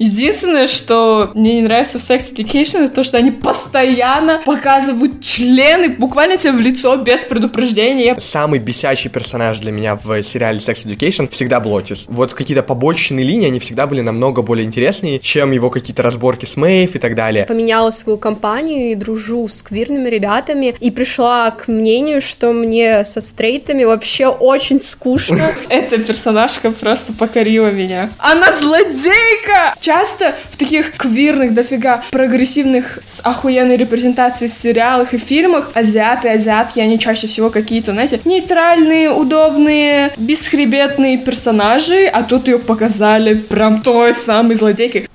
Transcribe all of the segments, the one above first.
Единственное, что мне не нравится в Sex Education, это то, что они постоянно показывают члены буквально тебе в лицо без предупреждения. Самый бесячий персонаж для меня в сериале Sex Education всегда был Отис. Вот какие-то побочные линии, они всегда были намного более интереснее, чем его какие-то разборки с Мэйв и так далее. Поменяла свою компанию и дружу с квирными ребятами, и пришла к мнению, что мне со стрейтами вообще очень скучно. Эта персонажка просто покорила меня. Она злодейка! Часто в таких квирных, дофига прогрессивных с охуенной репрезентацией сериалах и фильмах азиаты, азиатки, они чаще всего какие-то, знаете, нейтральные, удобные, бесхребетные персонажи, а тут ее показали прям той самой злодейкой.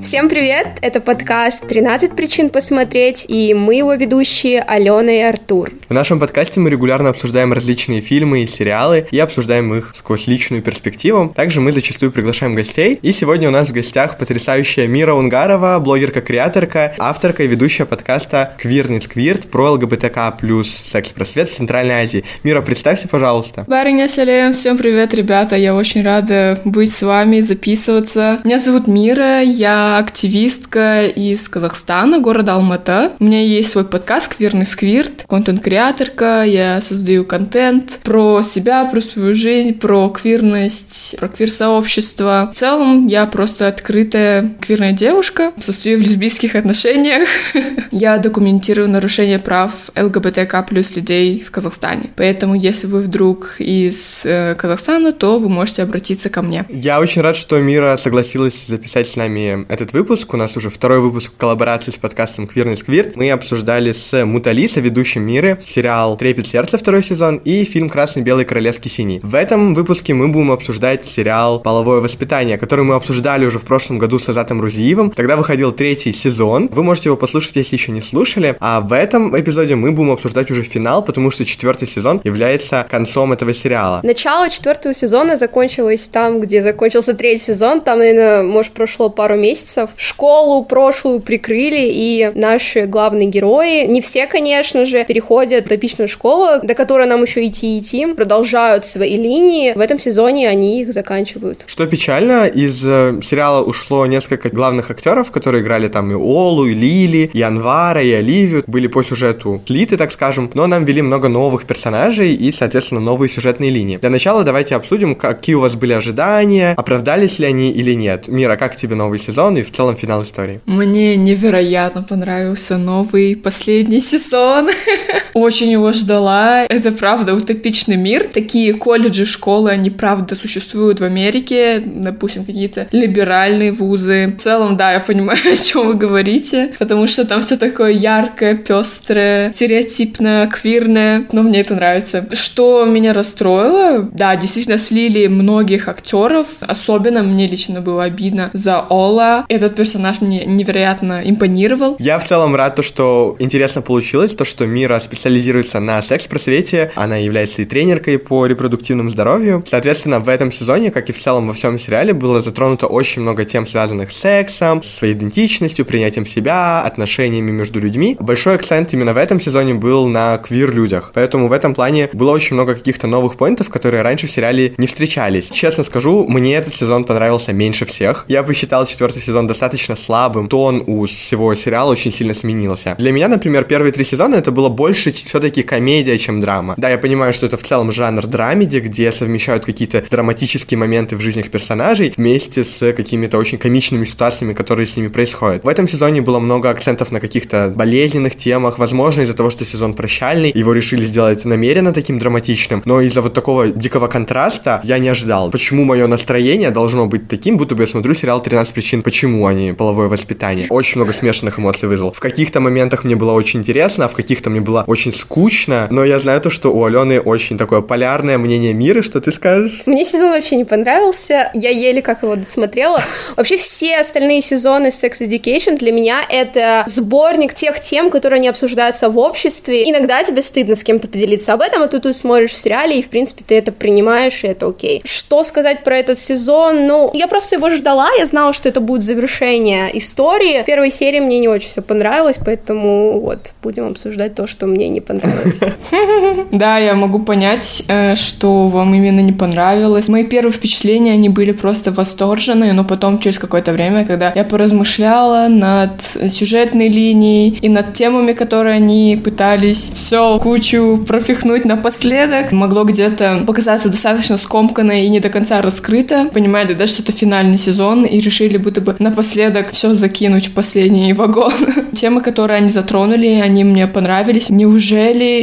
Всем привет! Это подкаст «13 причин посмотреть» и мы его ведущие Алена и Артур. В нашем подкасте мы регулярно обсуждаем различные фильмы и сериалы и обсуждаем их сквозь личную перспективу. Также мы зачастую приглашаем гостей. И сегодня у нас в гостях потрясающая Мира Унгарова, блогерка-креаторка, авторка и ведущая подкаста «Квирниц Квирт» про ЛГБТК плюс секс-просвет в Центральной Азии. Мира, представься, пожалуйста. Бариня Салем, всем привет, ребята. Я очень рада быть с вами, записываться. Меня зовут Мира, я активистка из Казахстана, города Алмата. У меня есть свой подкаст «Квирный сквирт», контент-креаторка, я создаю контент про себя, про свою жизнь, про квирность, про квир-сообщество. В целом, я просто открытая квирная девушка, состою в лесбийских отношениях. Я документирую нарушение прав ЛГБТК плюс людей в Казахстане. Поэтому, если вы вдруг из э, Казахстана, то вы можете обратиться ко мне. Я очень рад, что Мира согласилась записать с нами этот выпуск. У нас уже второй выпуск коллаборации с подкастом «Квирный сквирт». Мы обсуждали с Муталиса, ведущим Миры, сериал «Трепет сердца» второй сезон и фильм «Красный, белый, королевский синий». В этом выпуске мы будем обсуждать сериал «Половое воспитание», который мы обсуждали уже в прошлом году с Азатом Рузиевым. Тогда выходил третий сезон. Вы можете его послушать, если еще не слушали. А в этом эпизоде мы будем обсуждать уже финал, потому что четвертый сезон является концом этого сериала. Начало четвертого сезона закончилось там, где закончился третий сезон. Там, наверное, может, прошло пару месяцев месяцев. Школу прошлую прикрыли, и наши главные герои, не все, конечно же, переходят в топичную школу, до которой нам еще идти идти, продолжают свои линии. В этом сезоне они их заканчивают. Что печально, из э, сериала ушло несколько главных актеров, которые играли там и Олу, и Лили, и Анвара, и Оливию, были по сюжету слиты, так скажем, но нам ввели много новых персонажей и, соответственно, новые сюжетные линии. Для начала давайте обсудим, какие у вас были ожидания, оправдались ли они или нет. Мира, как тебе новый сезон? И в целом финал истории. Мне невероятно понравился новый последний сезон. Очень его ждала. Это правда утопичный мир. Такие колледжи, школы, они правда существуют в Америке. Допустим, какие-то либеральные вузы. В целом, да, я понимаю, о чем вы говорите, потому что там все такое яркое, пестрое, стереотипное, квирное. Но мне это нравится. Что меня расстроило? Да, действительно слили многих актеров. Особенно мне лично было обидно за Ола. Этот персонаж мне невероятно импонировал. Я в целом рад, то, что интересно получилось, то, что Мира специализируется на секс-просвете, она является и тренеркой по репродуктивному здоровью. Соответственно, в этом сезоне, как и в целом во всем сериале, было затронуто очень много тем, связанных с сексом, со своей идентичностью, принятием себя, отношениями между людьми. Большой акцент именно в этом сезоне был на квир-людях. Поэтому в этом плане было очень много каких-то новых поинтов, которые раньше в сериале не встречались. Честно скажу, мне этот сезон понравился меньше всех. Я посчитал четвертый сезон сезон достаточно слабым, тон у всего сериала очень сильно сменился. Для меня, например, первые три сезона это было больше все-таки комедия, чем драма. Да, я понимаю, что это в целом жанр драмеди, где совмещают какие-то драматические моменты в жизнях персонажей вместе с какими-то очень комичными ситуациями, которые с ними происходят. В этом сезоне было много акцентов на каких-то болезненных темах, возможно, из-за того, что сезон прощальный, его решили сделать намеренно таким драматичным, но из-за вот такого дикого контраста я не ожидал. Почему мое настроение должно быть таким, будто бы я смотрю сериал «13 причин почему», они половое воспитание. Очень много смешанных эмоций вызвал. В каких-то моментах мне было очень интересно, а в каких-то мне было очень скучно, но я знаю то, что у Алены очень такое полярное мнение мира, что ты скажешь? Мне сезон вообще не понравился, я еле как его досмотрела. Вообще все остальные сезоны Sex Education для меня это сборник тех тем, которые не обсуждаются в обществе. Иногда тебе стыдно с кем-то поделиться об этом, а ты тут смотришь сериале, и, в принципе, ты это принимаешь, и это окей. Что сказать про этот сезон? Ну, я просто его ждала, я знала, что это будет завершение истории. В первой серии мне не очень все понравилось, поэтому вот будем обсуждать то, что мне не понравилось. Да, я могу понять, э, что вам именно не понравилось. Мои первые впечатления, они были просто восторженные, но потом через какое-то время, когда я поразмышляла над сюжетной линией и над темами, которые они пытались все кучу пропихнуть напоследок, могло где-то показаться достаточно скомканно и не до конца раскрыто. Понимали, да, что это финальный сезон, и решили будто бы напоследок все закинуть в последний вагон. Темы, которые они затронули, они мне понравились. Неужели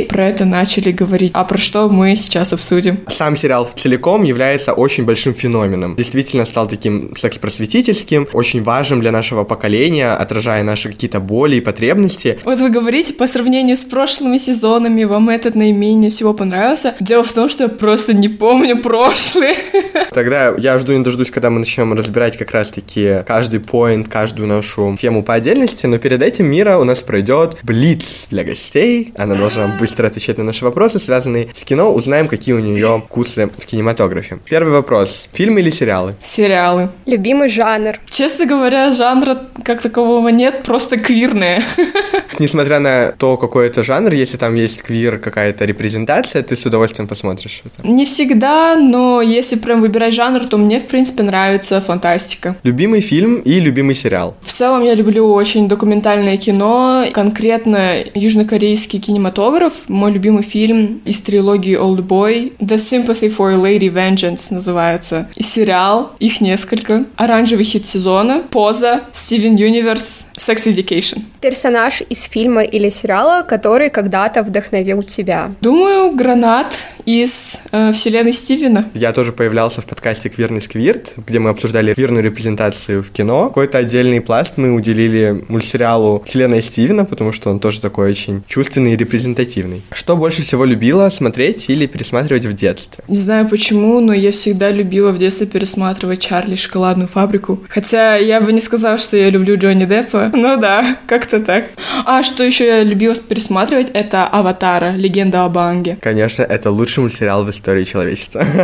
про это начали говорить? А про что мы сейчас обсудим? Сам сериал целиком является очень большим феноменом. Действительно стал таким секс-просветительским, очень важным для нашего поколения, отражая наши какие-то боли и потребности. Вот вы говорите, по сравнению с прошлыми сезонами, вам этот наименее всего понравился. Дело в том, что я просто не помню прошлые. Тогда я жду не дождусь, когда мы начнем разбирать как раз-таки каждый поинт, каждую нашу тему по отдельности, но перед этим Мира у нас пройдет Блиц для гостей. Она должна быстро отвечать на наши вопросы, связанные с кино. Узнаем, какие у нее вкусы в кинематографе. Первый вопрос. Фильмы или сериалы? Сериалы. Любимый жанр. Честно говоря, жанра как такового нет, просто квирные. Несмотря на то, какой это жанр, если там есть квир, какая-то репрезентация, ты с удовольствием посмотришь это. Не всегда, но если прям выбирать жанр, то мне, в принципе, нравится фантастика. Любимый фильм и любимый сериал? В целом я люблю очень документальное кино, конкретно южнокорейский кинематограф. Мой любимый фильм из трилогии Old Boy The Sympathy for Lady Vengeance называется. И сериал, их несколько. Оранжевый хит сезона, Поза, Стивен Юниверс, Sex Education. Персонаж из фильма или сериала, который когда-то вдохновил тебя. Думаю, Гранат из э, вселенной Стивена. Я тоже появлялся в подкасте «Квирный сквирт», где мы обсуждали квирную репрезентацию в кино. Какой-то отдельный пласт мы уделили мультсериалу «Вселенная Стивена», потому что он тоже такой очень чувственный и репрезентативный. Что больше всего любила смотреть или пересматривать в детстве? Не знаю почему, но я всегда любила в детстве пересматривать «Чарли шоколадную фабрику». Хотя я бы не сказала, что я люблю Джонни Деппа. Ну да, как-то так. А что еще я любила пересматривать, это «Аватара. Легенда об Анге». Конечно, это лучший мультсериал в истории человечества.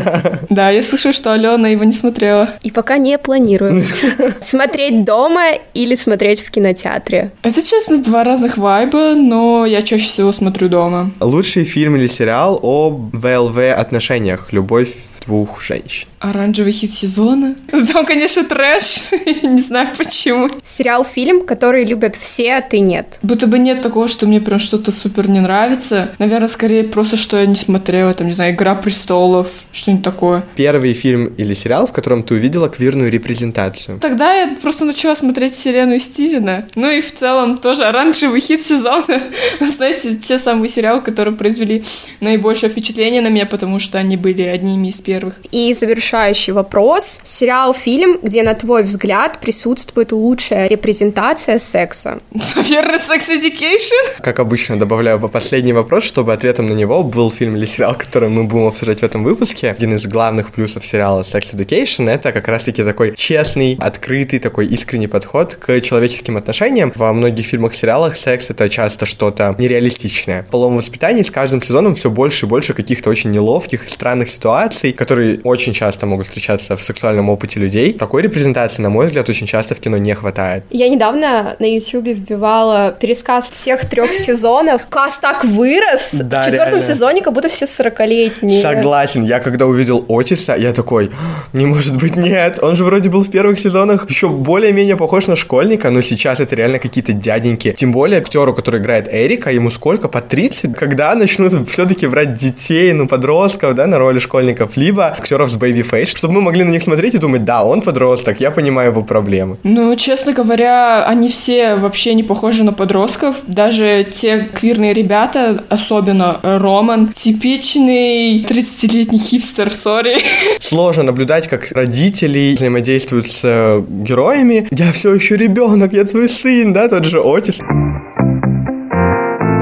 Да, я слышу, что Алена его не смотрела. И пока не планирую. Смотреть дома или смотреть в кинотеатре? Это, честно, два разных вайба, но я чаще всего смотрю дома. Лучший фильм или сериал об ВЛВ отношениях «Любовь двух женщин». Оранжевый хит сезона. Там, конечно, трэш. Не знаю почему. Сериал-фильм, который любят все, а ты нет. Будто бы нет такого, что мне прям что-то супер не нравится. Наверное, скорее просто, что я не смотрела, там, не знаю, «Игра престолов», что-нибудь такое. Первый фильм или сериал, в котором ты увидела квирную репрезентацию. Тогда я просто начала смотреть «Вселенную Стивена». Ну и в целом тоже оранжевый хит сезона. Знаете, те самые сериалы, которые произвели наибольшее впечатление на меня, потому что они были одними из первых. И завершающий вопрос. Сериал-фильм, где, на твой взгляд, присутствует лучшая репрезентация секса? Наверное, Sex Education? Как обычно, добавляю последний вопрос, чтобы ответом на него был фильм или сериал, который мы будем обсуждать в этом выпуске. Один из главных плюсов сериала Sex Education — это как раз-таки такой честный, открытый, такой искренний подход к человеческим отношениям. Во многих фильмах и сериалах секс — это часто что-то нереалистичное. В половом воспитании с каждым сезоном все больше и больше каких-то очень неловких и странных ситуаций, которые очень часто могут встречаться в сексуальном опыте людей. Такой репрезентации, на мой взгляд, очень часто в кино не хватает. Я недавно на Ютубе вбивала пересказ всех трех сезонов. Каст так вырос. Да, в четвертом реально. сезоне как будто все 40-летние. Согласен, я когда увидел Отиса, я такой, «А, не может быть, нет, он же вроде был в первых сезонах еще более-менее похож на школьника, но сейчас это реально какие-то дяденьки. Тем более актеру, который играет Эрика, ему сколько, по 30? Когда начнут все-таки брать детей, ну, подростков, да, на роли школьников, либо актеров с baby face, чтобы мы могли на них смотреть и думать, да, он подросток, я понимаю его проблемы. Ну, честно говоря, они все вообще не похожи на подростков. Даже те квирные ребята, особенно Роман, типичный 30-летний хипстер, сори. Сложно наблюдать, как родители взаимодействуют с э, героями. Я все еще ребенок, я твой сын, да, тот же Отис.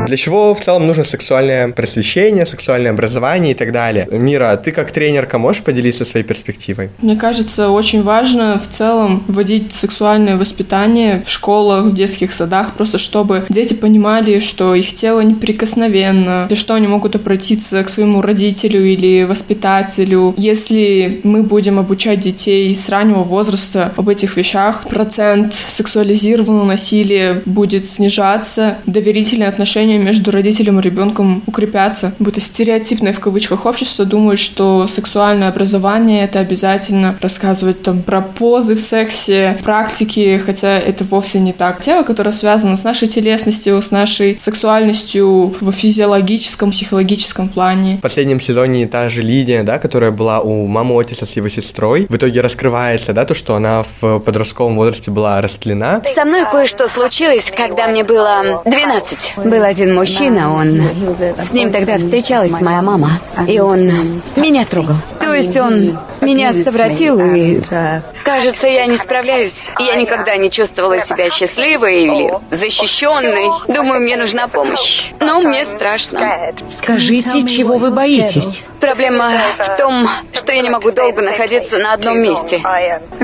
Для чего в целом нужно сексуальное просвещение, сексуальное образование и так далее? Мира, ты как тренерка можешь поделиться своей перспективой? Мне кажется, очень важно в целом вводить сексуальное воспитание в школах, в детских садах, просто чтобы дети понимали, что их тело неприкосновенно, и что они могут обратиться к своему родителю или воспитателю. Если мы будем обучать детей с раннего возраста об этих вещах, процент сексуализированного насилия будет снижаться, доверительные отношения между родителем и ребенком укрепятся. Будто стереотипное в кавычках общество думает, что сексуальное образование это обязательно рассказывать там про позы в сексе, практики, хотя это вовсе не так. Тема, которая связана с нашей телесностью, с нашей сексуальностью в физиологическом, психологическом плане. В последнем сезоне та же Лидия, да, которая была у мамы Отиса с его сестрой, в итоге раскрывается, да, то, что она в подростковом возрасте была растлена. Со мной кое-что случилось, когда мне было 12. Был один мужчина, он... С ним тогда встречалась моя мама, и он меня трогал. То есть он меня совратил и... Кажется, я не справляюсь. Я никогда не чувствовала себя счастливой или защищенной. Думаю, мне нужна помощь. Но мне страшно. Скажите, чего вы боитесь? Проблема в том, что я не могу долго находиться на одном месте.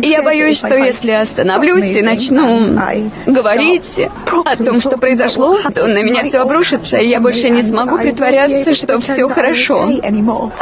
Я боюсь, что если остановлюсь и начну говорить о том, что произошло, то на меня все обрушится, и я больше не смогу притворяться, что все хорошо.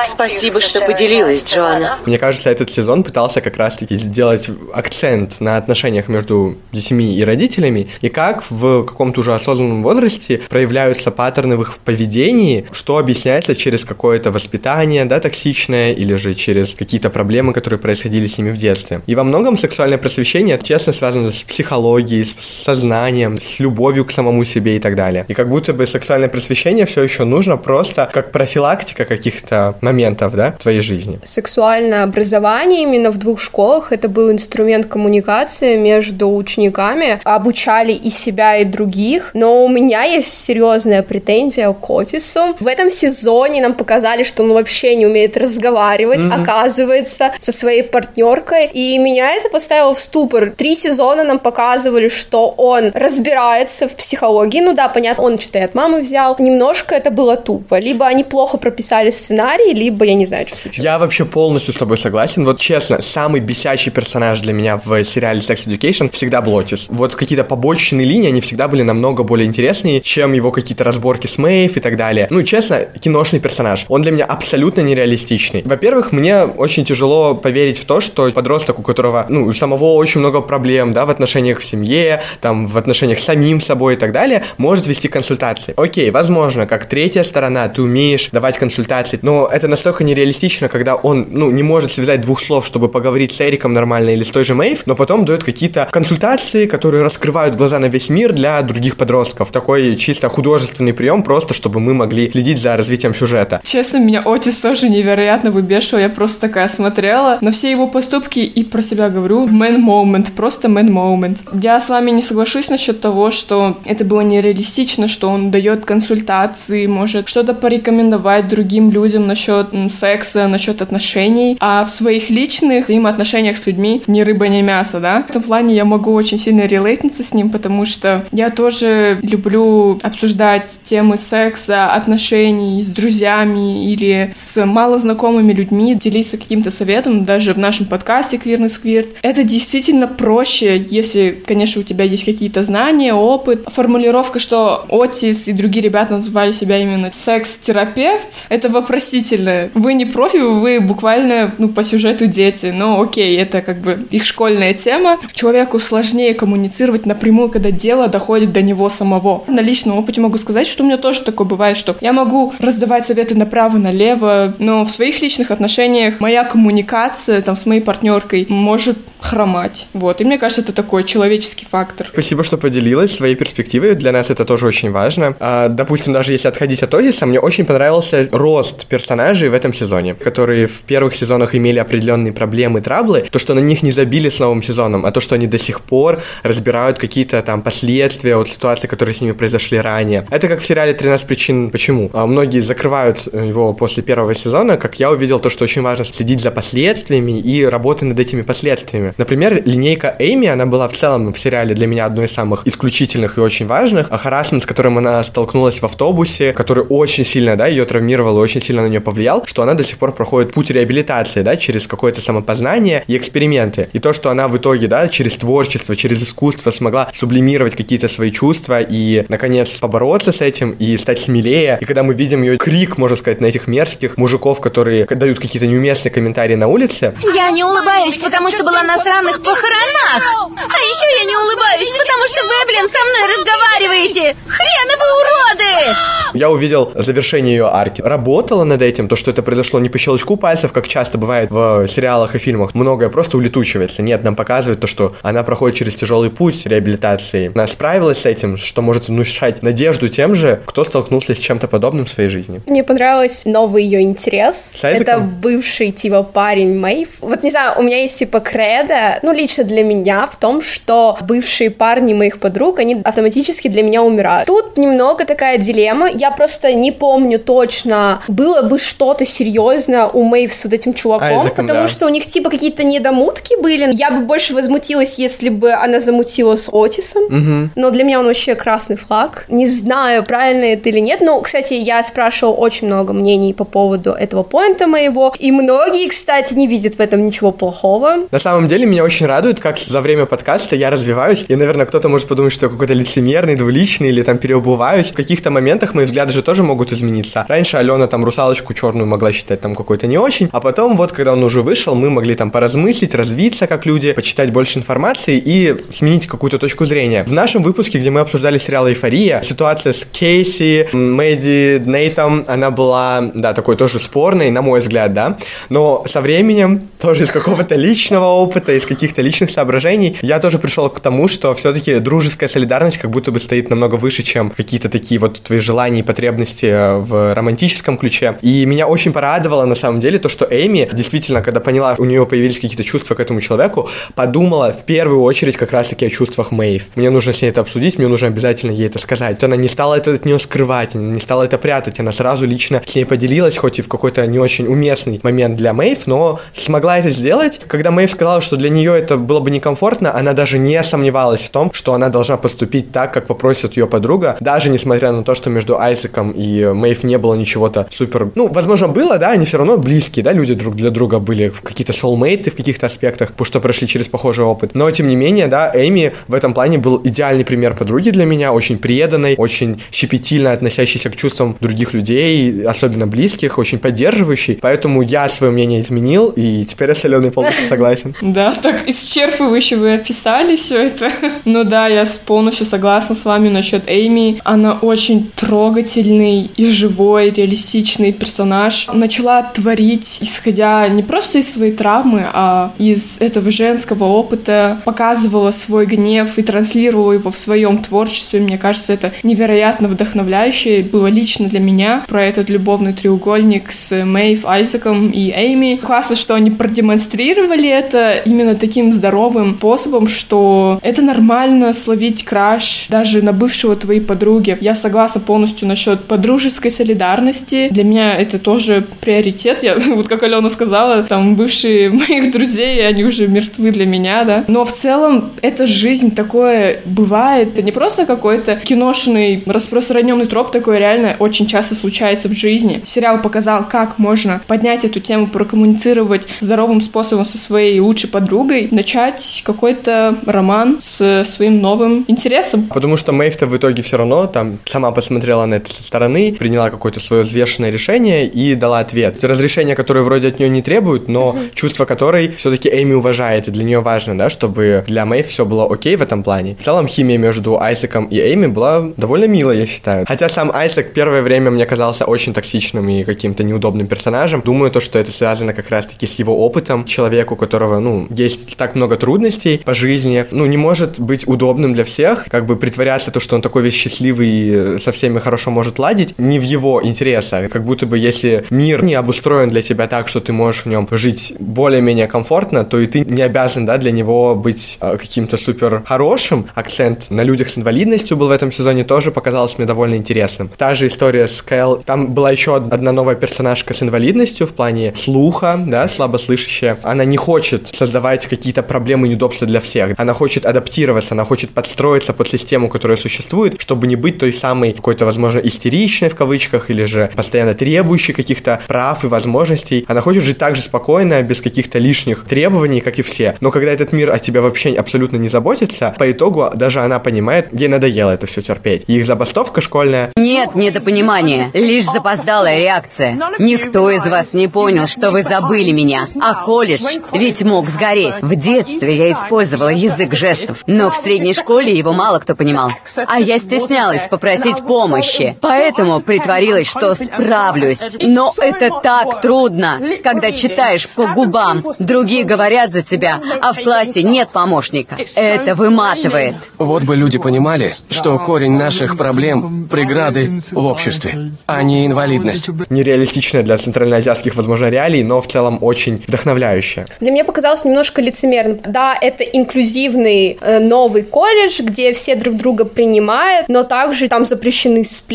Спасибо, что поделилась, Джоанна. Мне кажется, этот сезон пытался как раз-таки сделать акцент на отношениях между детьми и родителями, и как в каком-то уже осознанном возрасте проявляются паттерны в их поведении, что объясняется через какое-то воспитание, да, токсичное, или же через какие-то проблемы, которые происходили с ними в детстве. И во многом сексуальное просвещение тесно связано с психологией, с сознанием, с любовью к самому себе и так далее. И как будто бы сексуальное просвещение все еще нужно просто как профилактика каких-то моментов, да, в твоей жизни. Сексуальное образование именно в двух школах это был инструмент коммуникации между учениками, обучали и себя, и других, но у меня есть серьезная претензия к Отису. В этом сезоне нам показали, что он вообще не умеет разговаривать, mm-hmm. оказывается, со своей партнеркой, и меня это поставило в ступор. Три сезона нам показывали, что он разбирается в психологии, ну да, понятно, он что-то и от мамы взял, немножко это было тупо, либо они плохо прописали сценарий, либо я не знаю, что случилось. Я вообще полностью с тобой согласен, вот честно, самый бесячий персонаж для меня в сериале Sex Education всегда Блотис. Вот какие-то побочные линии, они всегда были намного более интереснее, чем его какие-то разборки с Мэйв и так далее. Ну, честно, киношный персонаж. Он для меня абсолютно нереалистичный. Во-первых, мне очень тяжело поверить в то, что подросток, у которого, ну, у самого очень много проблем, да, в отношениях в семье, там, в отношениях с самим собой и так далее, может вести консультации. Окей, возможно, как третья сторона, ты умеешь давать консультации, но это настолько нереалистично, когда он, ну, не может связать двух слов, чтобы поговорить с Эриком нормально или с той же Мэйв, но потом дает какие-то консультации, которые раскрывают глаза на весь мир для других подростков. Такой чисто художественный прием, просто чтобы мы могли следить за развитием сюжета. Честно, меня Отис тоже невероятно выбешивал. Я просто такая смотрела на все его поступки и про себя говорю man moment, просто man moment. Я с вами не соглашусь насчет того, что это было нереалистично, что он дает консультации, может что-то порекомендовать другим людям насчет секса, насчет отношений, а в своих личных взаимоотношениях с людьми ни рыба, ни мясо, да. В этом плане я могу очень сильно релейтнуться с ним, потому что я тоже люблю обсуждать темы секса, отношений с друзьями или с малознакомыми людьми, делиться каким-то советом, даже в нашем подкасте «Квирный сквирт». Это действительно проще, если, конечно, у тебя есть какие-то знания, опыт. Формулировка, что Отис и другие ребята называли себя именно секс-терапевт, это вопросительное. Вы не профи, вы буквально, ну, по сюжету дети, но окей, это как бы их школьная тема. Человеку сложнее коммуницировать напрямую, когда дело доходит до него самого. На личном опыте могу сказать, что у меня тоже такое бывает, что я могу раздавать советы направо-налево, но в своих личных отношениях моя коммуникация там с моей партнеркой может хромать. Вот. И мне кажется, это такой человеческий фактор. Спасибо, что поделилась своей перспективой. Для нас это тоже очень важно. А, допустим, даже если отходить от Одиса, мне очень понравился рост персонажей в этом сезоне, которые в первых сезонах имели определенные проблемы, траблы. То, что на них не забили с новым сезоном, а то, что они до сих пор разбирают какие-то там последствия от ситуаций, которые с ними произошли ранее. Это как в сериале «13 причин почему». А многие закрывают его после первого сезона, как я увидел то, что очень важно следить за последствиями и работать над этими последствиями. Например, линейка Эйми, она была в целом в сериале для меня одной из самых исключительных и очень важных, а харасмент, с которым она столкнулась в автобусе, который очень сильно, да, ее травмировал и очень сильно на нее повлиял, что она до сих пор проходит путь реабилитации, да, через какое-то самопознание и эксперименты. И то, что она в итоге, да, через творчество, через искусство смогла сублимировать какие-то свои чувства и, наконец, побороться с этим и стать смелее. И когда мы видим ее крик, можно сказать, на этих мерзких мужиков, которые дают какие-то неуместные комментарии на улице. Я не улыбаюсь, потому что была на сраных похоронах. А еще я не улыбаюсь, потому что вы блин, со мной разговариваете? Хреновы уроды! Я увидел завершение ее арки. Работала над этим, то, что это произошло не по щелчку пальцев, как часто бывает в сериалах и фильмах. Многое просто улетучивается. Нет, нам показывает то, что она проходит через тяжелый путь реабилитации. Она справилась с этим, что может внушать надежду тем же, кто столкнулся с чем-то подобным в своей жизни. Мне понравилось новый ее интерес. Это бывший, типа, парень Мэйв. Вот, не знаю, у меня есть, типа, кредо, ну, лично для меня, в том, что бывшие парни моих подруг, они автоматически для меня умирают. Тут немного такая дилемма. Я просто не помню точно, было бы что-то серьезное у Мэйв с вот этим чуваком, Айзеком, потому да. что у них, типа, какие-то недомутки были. Я бы больше возмутилась, если бы она замутила с Отисом. Но для меня он вообще красный флаг. Не знаю, правильно это или нет. Но, кстати, я спрашивала очень много мнений по поводу этого поинта моего. И многие, кстати, не видят в этом ничего плохого. На самом деле, меня очень радует, как за время подкаста я развиваюсь, и, наверное, кто-то может подумать, что я какой-то лицемерный, двуличный, или там переобуваюсь. В каких-то моментах мои взгляды же тоже могут измениться. Раньше Алена там русалочку черную могла считать там какой-то не очень, а потом вот, когда он уже вышел, мы могли там поразмыслить, развиться как люди, почитать больше информации и сменить какую-то точку зрения. В нашем выпуске, где мы обсуждали сериал «Эйфория», ситуация с Кейси, Мэдди, Нейтом, она была, да, такой тоже спорной, на мой взгляд, да, но со временем, тоже из какого-то личного опыта, из каких-то личных соображений, я тоже пришел к тому, что все-таки дружеская солидарность как будто бы стоит намного выше, чем какие-то такие вот твои желания и потребности э, в романтическом ключе. И меня очень порадовало, на самом деле, то, что Эми действительно, когда поняла, у нее появились какие-то чувства к этому человеку, подумала в первую очередь как раз-таки о чувствах Мэйв. Мне нужно с ней это обсудить, мне нужно обязательно ей это сказать. Она не стала это от нее скрывать, не стала это прятать, она сразу лично с ней поделилась, хоть и в какой-то не очень уместный момент для Мэйв, но смогла это сделать. Когда Мэйв сказала, что для нее это было бы некомфортно, она даже не сомневалась в том, что она должна поступить так, как попросит ее подруга, даже несмотря на то, что между Айзеком и Мэйв не было ничего-то супер... Ну, возможно, было, да, они все равно близкие, да, люди друг для друга были, в какие-то soulmate в каких-то аспектах, потому что прошли через похожий опыт. Но, тем не менее, да, Эми в этом плане был идеальный пример подруги для меня, очень преданной, очень щепетильно относящейся к чувствам других людей, особенно близких, очень поддерживающей. Поэтому я свое мнение изменил, и теперь я с Аленой полностью согласен. Да, так исчерпывающе вы описали все это. Ну да, я с- полностью согласна с вами насчет Эйми. Она очень трогательный и живой, реалистичный персонаж. Начала творить, исходя не просто из своей травмы, а из этого женского опыта. Показывала свой гнев и транслировала его в своем творчестве. Мне кажется, это невероятно вдохновляюще было лично для меня про этот любовный треугольник с Мэйв, Айзеком и Эйми. Классно, что они продемонстрировали это именно таким здоровым способом, что это нормально словить краш даже на бывшего твоей подруги. Я согласна полностью насчет подружеской солидарности. Для меня это тоже приоритет. Я, вот как Алена сказала, там бывшие моих друзей, они уже мертвы для меня, да. Но в целом это жизнь, такое бывает. Это не просто какой-то киношный распространенный троп, такое реально очень часто случается в жизни. Сериал показал, как можно поднять эту тему, прокоммуницировать здоровым способом со своей лучшей подругой, начать какой-то роман с своим новым интересом. Потому что Мэйв-то в итоге все равно там сама посмотрела на это со стороны, приняла какое-то свое взвешенное решение и дала ответ. Разрешение, которое вроде от нее не требует, но чувство которой все-таки Эми уважает, и для нее важно, да, чтобы для Мэйв все было окей в этом плане. В целом химия между Айзеком и Эми была довольно милой, я считаю. Хотя сам Айзек первое время мне казался очень токсичным и каким-то неудобным персонажем. Думаю, то, что это связано как раз-таки с его опытом. Человеку, у которого, ну, есть так много трудностей по жизни, ну, не может быть удобным для всех, как бы притворяться то, что он такой весь счастливый и со всеми хорошо может ладить, не в его интересах. Как будто бы если мир не обустроен для тебя так, что ты можешь в нем жить более-менее комфортно, то и ты не обязан, да, для него быть э, каким-то супер хорошим. Акцент на людях с инвалидностью был в этом сезоне тоже показалось мне довольно интересным. Та же история с Кэл, там была еще одна новая персонажка с инвалидностью в плане слуха, да, слабослышащая. Она не хочет создавать какие-то проблемы и неудобства для всех. Она хочет адаптироваться, она хочет подстроиться под систему, которая существует, чтобы не быть той самой какой-то, возможно, истеричной в кавычках, или же постоянно требующей каких-то прав и возможностей. Она хочет жить так же спокойно, без каких-то лишних требований, как и все. Но когда этот мир о тебе вообще абсолютно не заботится, по итогу даже она понимает, ей надоело это все терпеть. И их забастовка школьная Нет недопонимания, лишь запоздалая реакция. Никто из вас не понял, что вы забыли меня. А колледж ведь мог сгореть. В детстве я использовала язык жестов, но в средней школе его мало кто понимал. А я стеснялась попросить помощи. Поэтому притворилась, что справлюсь. Но это так трудно, когда читаешь по губам. Другие говорят за тебя, а в классе нет помощника. Это выматывает. Вот бы люди понимали, что корень наших проблем — преграды в обществе, а не инвалидность. Нереалистичная для центральноазиатских, возможно, реалий, но в целом очень вдохновляющая. Для меня показалось немножко лицемерным. Да, это инклюзивный э, новый колледж, где все друг друга принимают, но также там запрещены сплетни,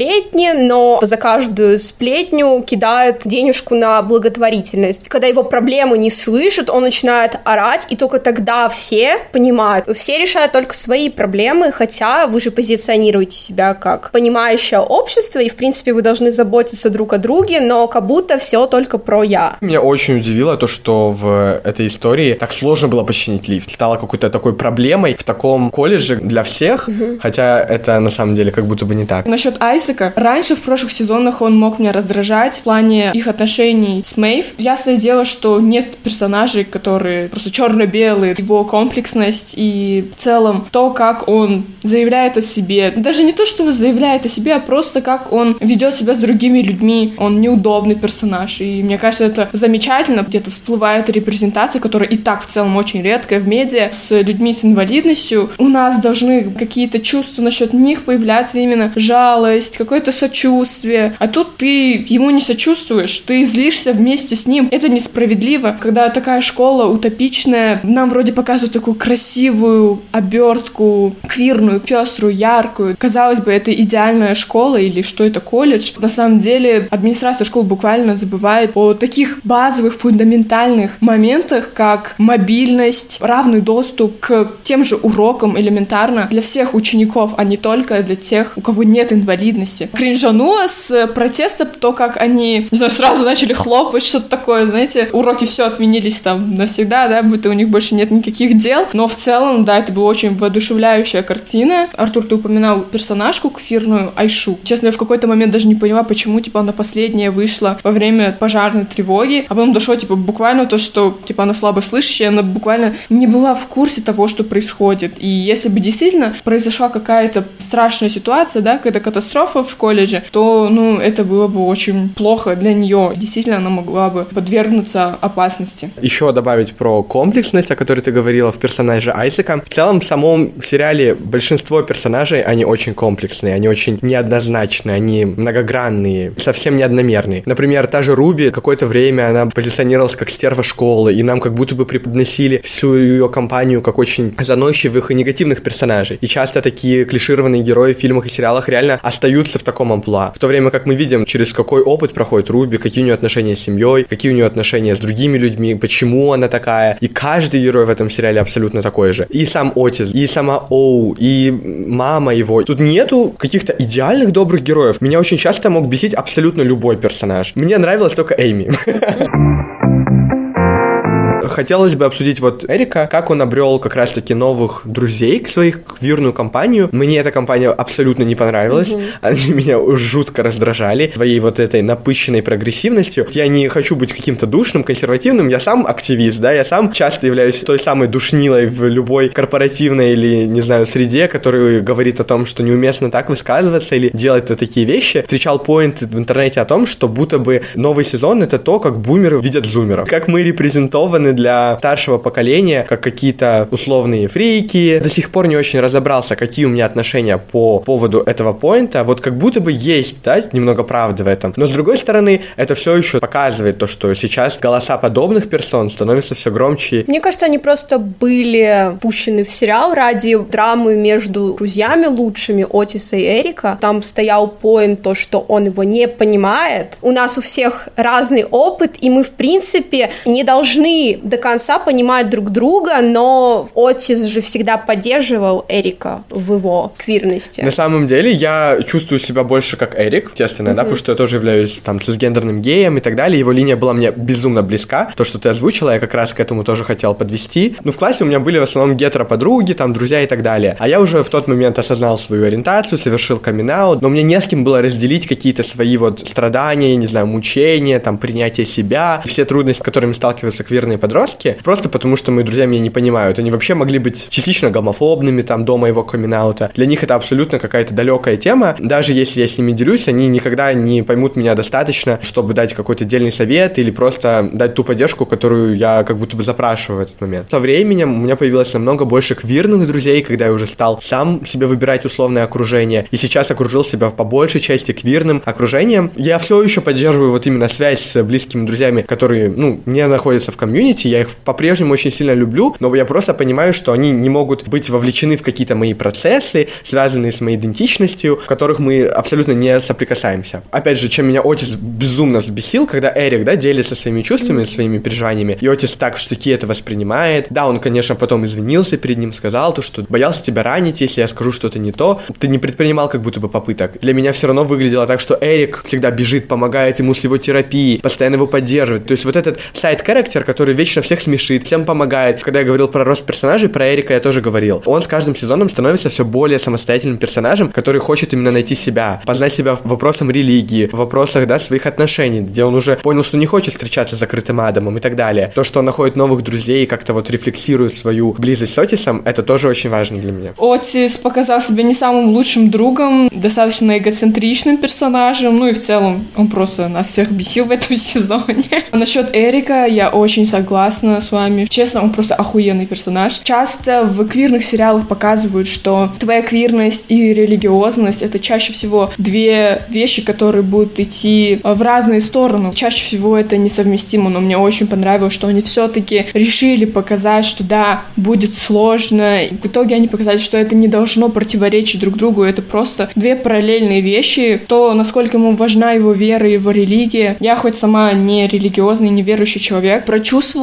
но за каждую сплетню кидают денежку на благотворительность. Когда его проблему не слышат, он начинает орать, и только тогда все понимают. Все решают только свои проблемы, хотя вы же позиционируете себя как понимающее общество, и, в принципе, вы должны заботиться друг о друге, но как будто все только про я. Меня очень удивило то, что в этой истории так сложно было починить лифт. Стало какой-то такой проблемой в таком колледже для всех, угу. хотя это на самом деле как будто бы не так. Насчет Айзека. Раньше в прошлых сезонах он мог меня раздражать в плане их отношений с Мэйв. Ясное дело, что нет персонажей, которые просто черно-белые, его комплексность и в целом то, как он заявляет о себе. Даже не то, что он заявляет о себе, а просто как он ведет себя с другими людьми. Он неудобный персонаж. И мне кажется, это замечательно. Где-то всплывает репрезентация, которая и так в целом очень редкая в медиа, с людьми с инвалидностью. У нас должны какие-то чувства насчет них появляться именно жалость, какое-то сочувствие. А тут ты ему не сочувствуешь, ты злишься вместе с ним. Это несправедливо, когда такая школа утопичная, нам вроде показывают такую красивую обертку, квирную, пеструю, яркую. Казалось бы, это идеальная школа или что это колледж. На самом деле администрация школы буквально забывает о таких базовых, фундаментальных моментах, как мобильность, равный доступ к тем же урокам элементарно для всех учеников, а не только для тех, у кого нет инвалидности. Кринжанула с протеста то, как они, не знаю, сразу начали хлопать, что-то такое, знаете, уроки все отменились там навсегда, да, будто у них больше нет никаких дел, но в целом, да, это была очень воодушевляющая картина. Артур, ты упоминал персонажку квирную Айшу. Честно, я в какой-то момент даже не поняла, почему, типа, она последняя вышла во время пожарной тревоги, а потом дошло, типа, буквально то, что, типа, она слабо слышащая, она буквально не была в курсе того, что происходит. И если бы действительно произошла какая-то страшная ситуация, да, какая-то катастрофа в колледже, то, ну, это было бы очень плохо для нее. Действительно, она могла бы подвергнуться опасности. Еще добавить про комплексность, о которой ты говорила в персонаже Айзека. В целом, в самом сериале большинство персонажей, они очень комплексные, они очень неоднозначные, они многогранные, совсем неодномерные. Например, та же Руби, какое-то время она позиционировалась как стерва школы, и нам как будто бы преподносили всю ее компанию как очень заносчивых и негативных персонажей. И часто такие клишированные герои в фильмах и сериалах реально остаются в таком амплуа. В то время как мы видим, через какой опыт проходит Руби, какие у нее отношения с семьей, какие у нее отношения с другими людьми, почему она такая. И каждый герой в этом сериале абсолютно такой же. И сам Отис, и сама Оу, и мама его. Тут нету каких-то идеальных добрых героев. Меня очень часто мог бесить абсолютно любой персонаж. Мне нравилась только Эйми. хотелось бы обсудить вот Эрика, как он обрел как раз-таки новых друзей к своих квирную компанию. Мне эта компания абсолютно не понравилась. Mm-hmm. Они меня жутко раздражали своей вот этой напыщенной прогрессивностью. Я не хочу быть каким-то душным, консервативным. Я сам активист, да, я сам часто являюсь той самой душнилой в любой корпоративной или, не знаю, среде, которая говорит о том, что неуместно так высказываться или делать вот такие вещи. Встречал поинт в интернете о том, что будто бы новый сезон это то, как бумеры видят зумеров. Как мы репрезентованы для старшего поколения, как какие-то условные фрики. До сих пор не очень разобрался, какие у меня отношения по поводу этого поинта. Вот как будто бы есть, да, немного правды в этом. Но с другой стороны, это все еще показывает то, что сейчас голоса подобных персон становятся все громче. Мне кажется, они просто были пущены в сериал ради драмы между друзьями лучшими Отиса и Эрика. Там стоял поинт то, что он его не понимает. У нас у всех разный опыт, и мы, в принципе, не должны до конца понимать друг друга, но Отис же всегда поддерживал Эрика в его квирности. На самом деле я чувствую себя больше как Эрик, естественно, mm-hmm. да, потому что я тоже являюсь там цисгендерным геем и так далее. Его линия была мне безумно близка. То, что ты озвучила, я как раз к этому тоже хотел подвести. Ну, в классе у меня были в основном гетеро-подруги, там, друзья и так далее. А я уже в тот момент осознал свою ориентацию, совершил камин но мне не с кем было разделить какие-то свои вот страдания, не знаю, мучения, там, принятие себя, все трудности, с которыми сталкиваются квирные подростки подростки, просто потому что мои друзья меня не понимают. Они вообще могли быть частично гомофобными там до моего камин -аута. Для них это абсолютно какая-то далекая тема. Даже если я с ними делюсь, они никогда не поймут меня достаточно, чтобы дать какой-то отдельный совет или просто дать ту поддержку, которую я как будто бы запрашиваю в этот момент. Со временем у меня появилось намного больше квирных друзей, когда я уже стал сам себе выбирать условное окружение, и сейчас окружил себя по большей части квирным окружением. Я все еще поддерживаю вот именно связь с близкими друзьями, которые, ну, не находятся в комьюнити, я их по-прежнему очень сильно люблю, но я просто понимаю, что они не могут быть вовлечены в какие-то мои процессы, связанные с моей идентичностью, в которых мы абсолютно не соприкасаемся. Опять же, чем меня Отис безумно взбесил, когда Эрик, да, делится своими чувствами, своими переживаниями, и Отис так в штыки это воспринимает. Да, он, конечно, потом извинился перед ним, сказал то, что боялся тебя ранить, если я скажу что-то не то. Ты не предпринимал как будто бы попыток. Для меня все равно выглядело так, что Эрик всегда бежит, помогает ему с его терапией, постоянно его поддерживает. То есть вот этот сайт-характер, который вечно всех смешит, всем помогает. Когда я говорил про рост персонажей, про Эрика я тоже говорил. Он с каждым сезоном становится все более самостоятельным персонажем, который хочет именно найти себя, познать себя в вопросам религии, в вопросах, да, своих отношений, где он уже понял, что не хочет встречаться с закрытым Адамом и так далее. То, что он находит новых друзей и как-то вот рефлексирует свою близость с Отисом, это тоже очень важно для меня. Отис показал себя не самым лучшим другом, достаточно эгоцентричным персонажем, ну и в целом он просто нас всех бесил в этом сезоне. А насчет Эрика я очень согласна с вами. Честно, он просто охуенный персонаж. Часто в квирных сериалах показывают, что твоя квирность и религиозность — это чаще всего две вещи, которые будут идти в разные стороны. Чаще всего это несовместимо, но мне очень понравилось, что они все-таки решили показать, что да, будет сложно. В итоге они показали, что это не должно противоречить друг другу, это просто две параллельные вещи. То, насколько ему важна его вера, его религия. Я хоть сама не религиозный, не верующий человек,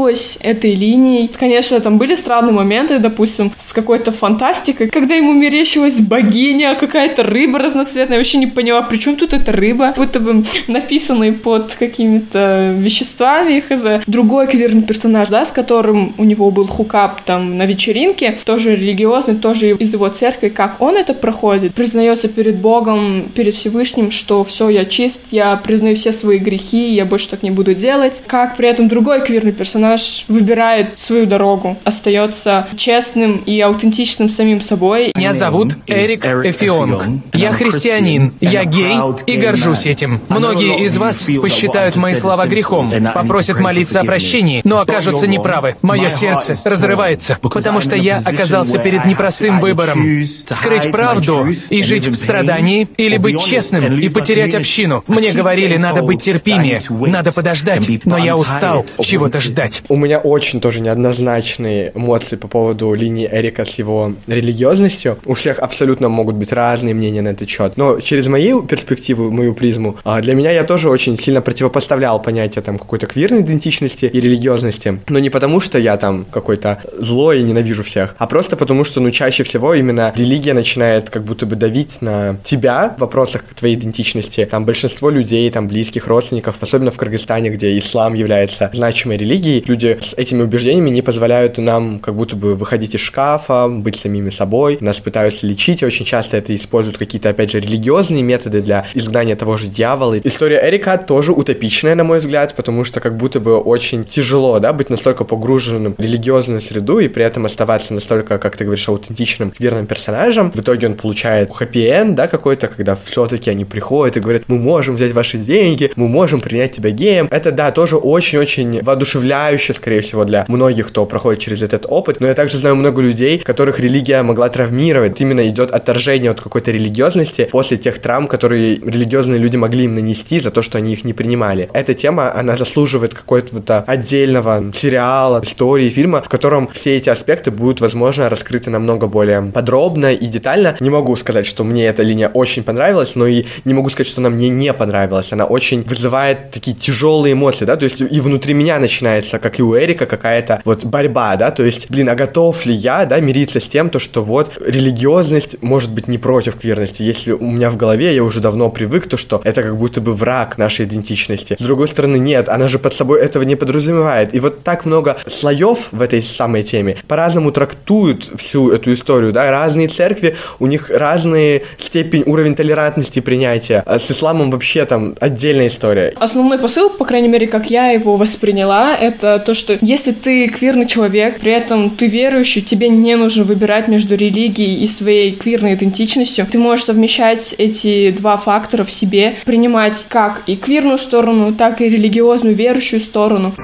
прочувствовалась этой линией. Конечно, там были странные моменты, допустим, с какой-то фантастикой, когда ему мерещилась богиня, какая-то рыба разноцветная. Я вообще не поняла, при чем тут эта рыба? Будто бы написанный под какими-то веществами, хз. Другой квирный персонаж, да, с которым у него был хукап там на вечеринке, тоже религиозный, тоже из его церкви, как он это проходит, признается перед Богом, перед Всевышним, что все, я чист, я признаю все свои грехи, я больше так не буду делать. Как при этом другой квирный персонаж выбирает свою дорогу, остается честным и аутентичным самим собой. Меня зовут Эрик Эфионг. Я христианин, я гей и горжусь этим. Многие из вас посчитают мои слова грехом, попросят молиться о прощении, но окажутся неправы. Мое сердце разрывается, потому что я оказался перед непростым выбором. Скрыть правду и жить в страдании, или быть честным и потерять общину. Мне говорили, надо быть терпимее, надо подождать, но я устал чего-то ждать. У меня очень тоже неоднозначные эмоции по поводу линии Эрика с его религиозностью. У всех абсолютно могут быть разные мнения на этот счет. Но через мою перспективу, мою призму, а, для меня я тоже очень сильно противопоставлял понятие там какой-то квирной идентичности и религиозности. Но не потому, что я там какой-то злой и ненавижу всех, а просто потому, что, ну, чаще всего именно религия начинает как будто бы давить на тебя в вопросах твоей идентичности. Там большинство людей, там близких, родственников, особенно в Кыргызстане, где ислам является значимой религией, люди с этими убеждениями не позволяют нам как будто бы выходить из шкафа, быть самими собой, нас пытаются лечить, и очень часто это используют какие-то, опять же, религиозные методы для изгнания того же дьявола. История Эрика тоже утопичная, на мой взгляд, потому что как будто бы очень тяжело, да, быть настолько погруженным в религиозную среду и при этом оставаться настолько, как ты говоришь, аутентичным, верным персонажем. В итоге он получает хэппи-энд, да, какой-то, когда все-таки они приходят и говорят, мы можем взять ваши деньги, мы можем принять тебя геем. Это, да, тоже очень-очень воодушевляюще, скорее всего, для многих, кто проходит через этот опыт. Но я также знаю много людей, которых религия могла травмировать. Именно идет отторжение от какой-то религиозности после тех травм, которые религиозные люди могли им нанести за то, что они их не принимали. Эта тема, она заслуживает какой-то отдельного сериала, истории, фильма, в котором все эти аспекты будут, возможно, раскрыты намного более подробно и детально. Не могу сказать, что мне эта линия очень понравилась, но и не могу сказать, что она мне не понравилась. Она очень вызывает такие тяжелые эмоции, да, то есть и внутри меня начинается, как и у Эрика, какая-то вот борьба, да, то есть, блин, а готов ли я, да, мириться с тем, то, что вот религиозность может быть не против квирности, если у меня в голове я уже давно привык, то, что это как будто бы враг нашей идентичности. С другой стороны, нет, она же под собой этого не подразумевает. И вот так много слоев в этой самой теме по-разному трактуют всю эту историю, да, разные церкви, у них разные степень, уровень толерантности принятия. А с исламом вообще там отдельная история. Основной посыл, по крайней мере, как я его восприняла, это то, что если ты квирный человек, при этом ты верующий, тебе не нужно выбирать между религией и своей квирной идентичностью. Ты можешь совмещать эти два фактора в себе, принимать как и квирную сторону, так и религиозную верующую сторону.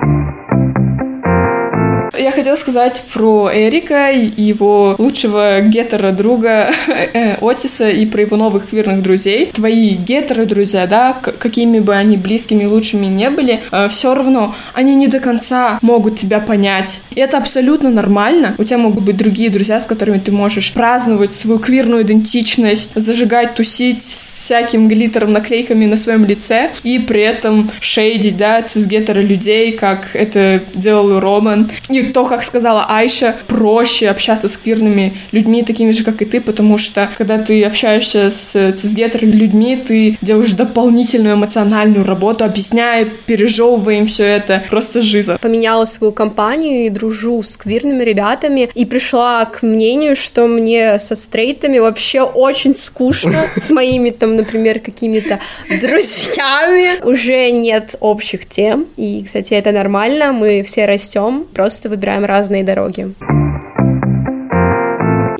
Я хотела сказать про Эрика, его лучшего гетеро-друга э, Отиса и про его новых квирных друзей. Твои гетеро-друзья, да, какими бы они близкими лучшими не были, э, все равно они не до конца могут тебя понять. И это абсолютно нормально. У тебя могут быть другие друзья, с которыми ты можешь праздновать свою квирную идентичность, зажигать, тусить с всяким глиттером, наклейками на своем лице и при этом шейдить, да, цисгетеро людей, как это делал Роман. И то, как сказала Айша, проще общаться с квирными людьми, такими же, как и ты, потому что, когда ты общаешься с цисгетер людьми, ты делаешь дополнительную эмоциональную работу, объясняя, пережевывая им все это. Просто жиза. Поменяла свою компанию и дружу с квирными ребятами, и пришла к мнению, что мне со стрейтами вообще очень скучно, с моими там, например, какими-то друзьями. Уже нет общих тем, и, кстати, это нормально, мы все растем, просто выбираем разные дороги.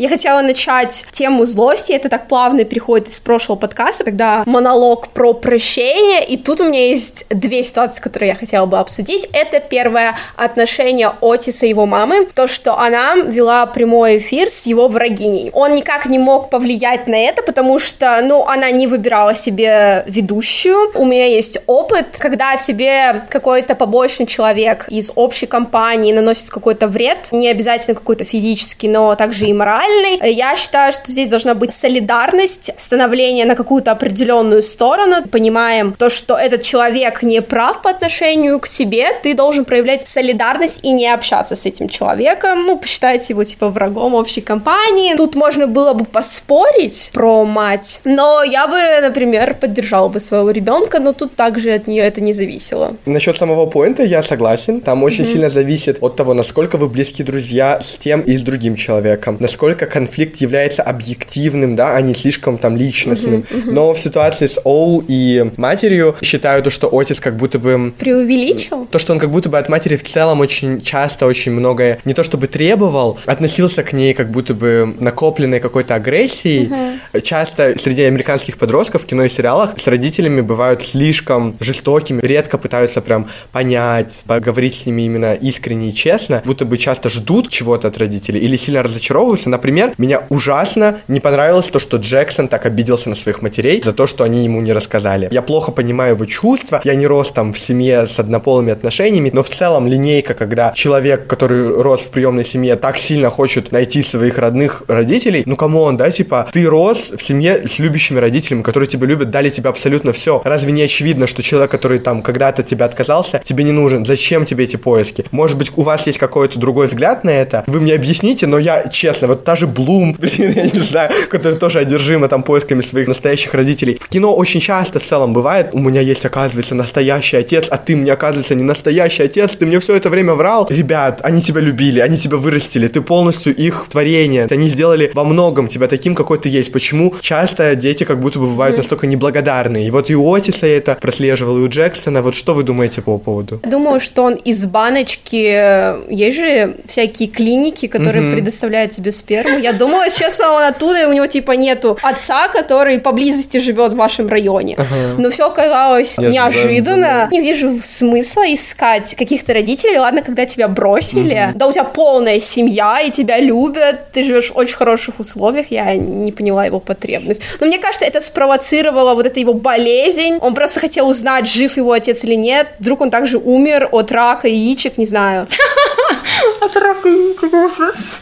Я хотела начать тему злости, это так плавно переходит из прошлого подкаста, когда монолог про прощение, и тут у меня есть две ситуации, которые я хотела бы обсудить. Это первое отношение Отиса и его мамы, то, что она вела прямой эфир с его врагиней. Он никак не мог повлиять на это, потому что, ну, она не выбирала себе ведущую. У меня есть опыт, когда тебе какой-то побочный человек из общей компании наносит какой-то вред, не обязательно какой-то физический, но также и моральный, нормальный. Я считаю, что здесь должна быть солидарность, становление на какую-то определенную сторону. Понимаем то, что этот человек не прав по отношению к себе, ты должен проявлять солидарность и не общаться с этим человеком, ну, посчитать его, типа, врагом общей компании. Тут можно было бы поспорить про мать, но я бы, например, поддержала бы своего ребенка, но тут также от нее это не зависело. Насчет самого поинта я согласен. Там очень mm-hmm. сильно зависит от того, насколько вы близкие друзья с тем и с другим человеком, насколько насколько конфликт является объективным, да, а не слишком там личностным. Uh-huh, uh-huh. Но в ситуации с Оу и матерью считаю то, что Отис как будто бы... Преувеличил? То, что он как будто бы от матери в целом очень часто, очень многое, не то чтобы требовал, относился к ней как будто бы накопленной какой-то агрессией. Uh-huh. Часто среди американских подростков в кино и сериалах с родителями бывают слишком жестокими, редко пытаются прям понять, поговорить с ними именно искренне и честно, будто бы часто ждут чего-то от родителей или сильно разочаровываются. Например, Например, мне ужасно не понравилось то, что Джексон так обиделся на своих матерей за то, что они ему не рассказали. Я плохо понимаю его чувства, я не рос там в семье с однополыми отношениями, но в целом линейка, когда человек, который рос в приемной семье, так сильно хочет найти своих родных родителей, ну come on, да, типа, ты рос в семье с любящими родителями, которые тебя любят, дали тебе абсолютно все. Разве не очевидно, что человек, который там когда-то тебя отказался, тебе не нужен? Зачем тебе эти поиски? Может быть, у вас есть какой-то другой взгляд на это? Вы мне объясните, но я, честно, вот та же Блум, блин, я не знаю, которая тоже одержима там поисками своих настоящих родителей. В кино очень часто в целом бывает, у меня есть, оказывается, настоящий отец, а ты мне, оказывается, не настоящий отец, ты мне все это время врал. Ребят, они тебя любили, они тебя вырастили, ты полностью их творение, они сделали во многом тебя таким, какой ты есть. Почему часто дети как будто бы бывают настолько неблагодарные? И вот и у Отиса это прослеживал, и у Джексона. Вот что вы думаете по поводу? Думаю, что он из баночки... Есть же всякие клиники, которые mm-hmm. предоставляют тебе сперму. Я думала, сейчас он оттуда, и у него типа нету отца, который поблизости живет в вашем районе. Ага. Но все оказалось неожиданно. Не вижу смысла искать каких-то родителей. Ладно, когда тебя бросили, угу. да у тебя полная семья, и тебя любят, ты живешь в очень хороших условиях, я не поняла его потребность. Но мне кажется, это спровоцировало вот эту его болезнь. Он просто хотел узнать, жив его отец или нет. Вдруг он также умер от рака яичек, не знаю. От рака яичек,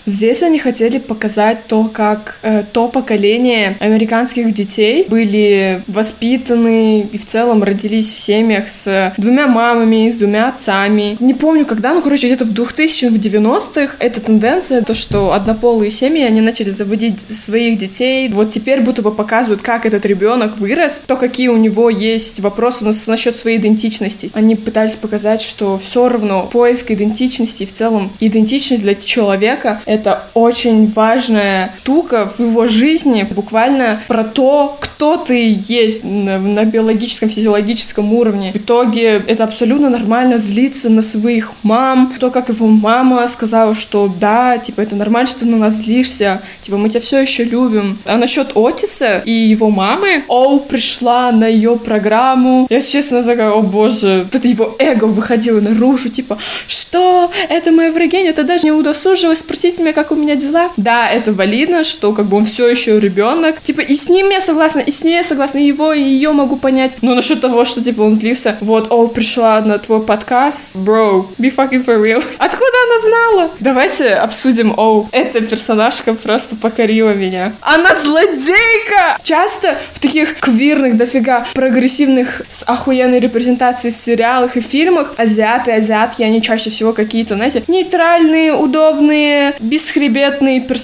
Здесь они хотели показать то, как э, то поколение американских детей были воспитаны и в целом родились в семьях с двумя мамами, с двумя отцами. Не помню когда, ну, короче, где-то в 2000-х, в 90-х эта тенденция, то, что однополые семьи, они начали заводить своих детей. Вот теперь будто бы показывают, как этот ребенок вырос, то, какие у него есть вопросы насчет своей идентичности. Они пытались показать, что все равно поиск идентичности, в целом идентичность для человека — это очень важная штука в его жизни, буквально про то, кто ты есть на, на биологическом, физиологическом уровне. В итоге это абсолютно нормально злиться на своих мам, то, как его мама сказала, что да, типа, это нормально, что ты на нас злишься, типа, мы тебя все еще любим. А насчет Отиса и его мамы, Оу пришла на ее программу. Я, честно, такая, о боже, вот это его эго выходило наружу, типа, что? Это моя врагиня, ты даже не удосужилась спросить меня, как у меня дела? Да, это валидно, что как бы он все еще ребенок. Типа, и с ним я согласна, и с ней я согласна, и его, и ее могу понять. Но насчет того, что, типа, он злился, вот, о, пришла на твой подкаст, bro, be fucking for real. Откуда она знала? Давайте обсудим, о, эта персонажка просто покорила меня. Она злодейка! Часто в таких квирных, дофига прогрессивных с охуенной репрезентацией сериалах и фильмах азиаты, азиатки, они чаще всего какие-то, знаете, нейтральные, удобные, бесхребетные персонажи,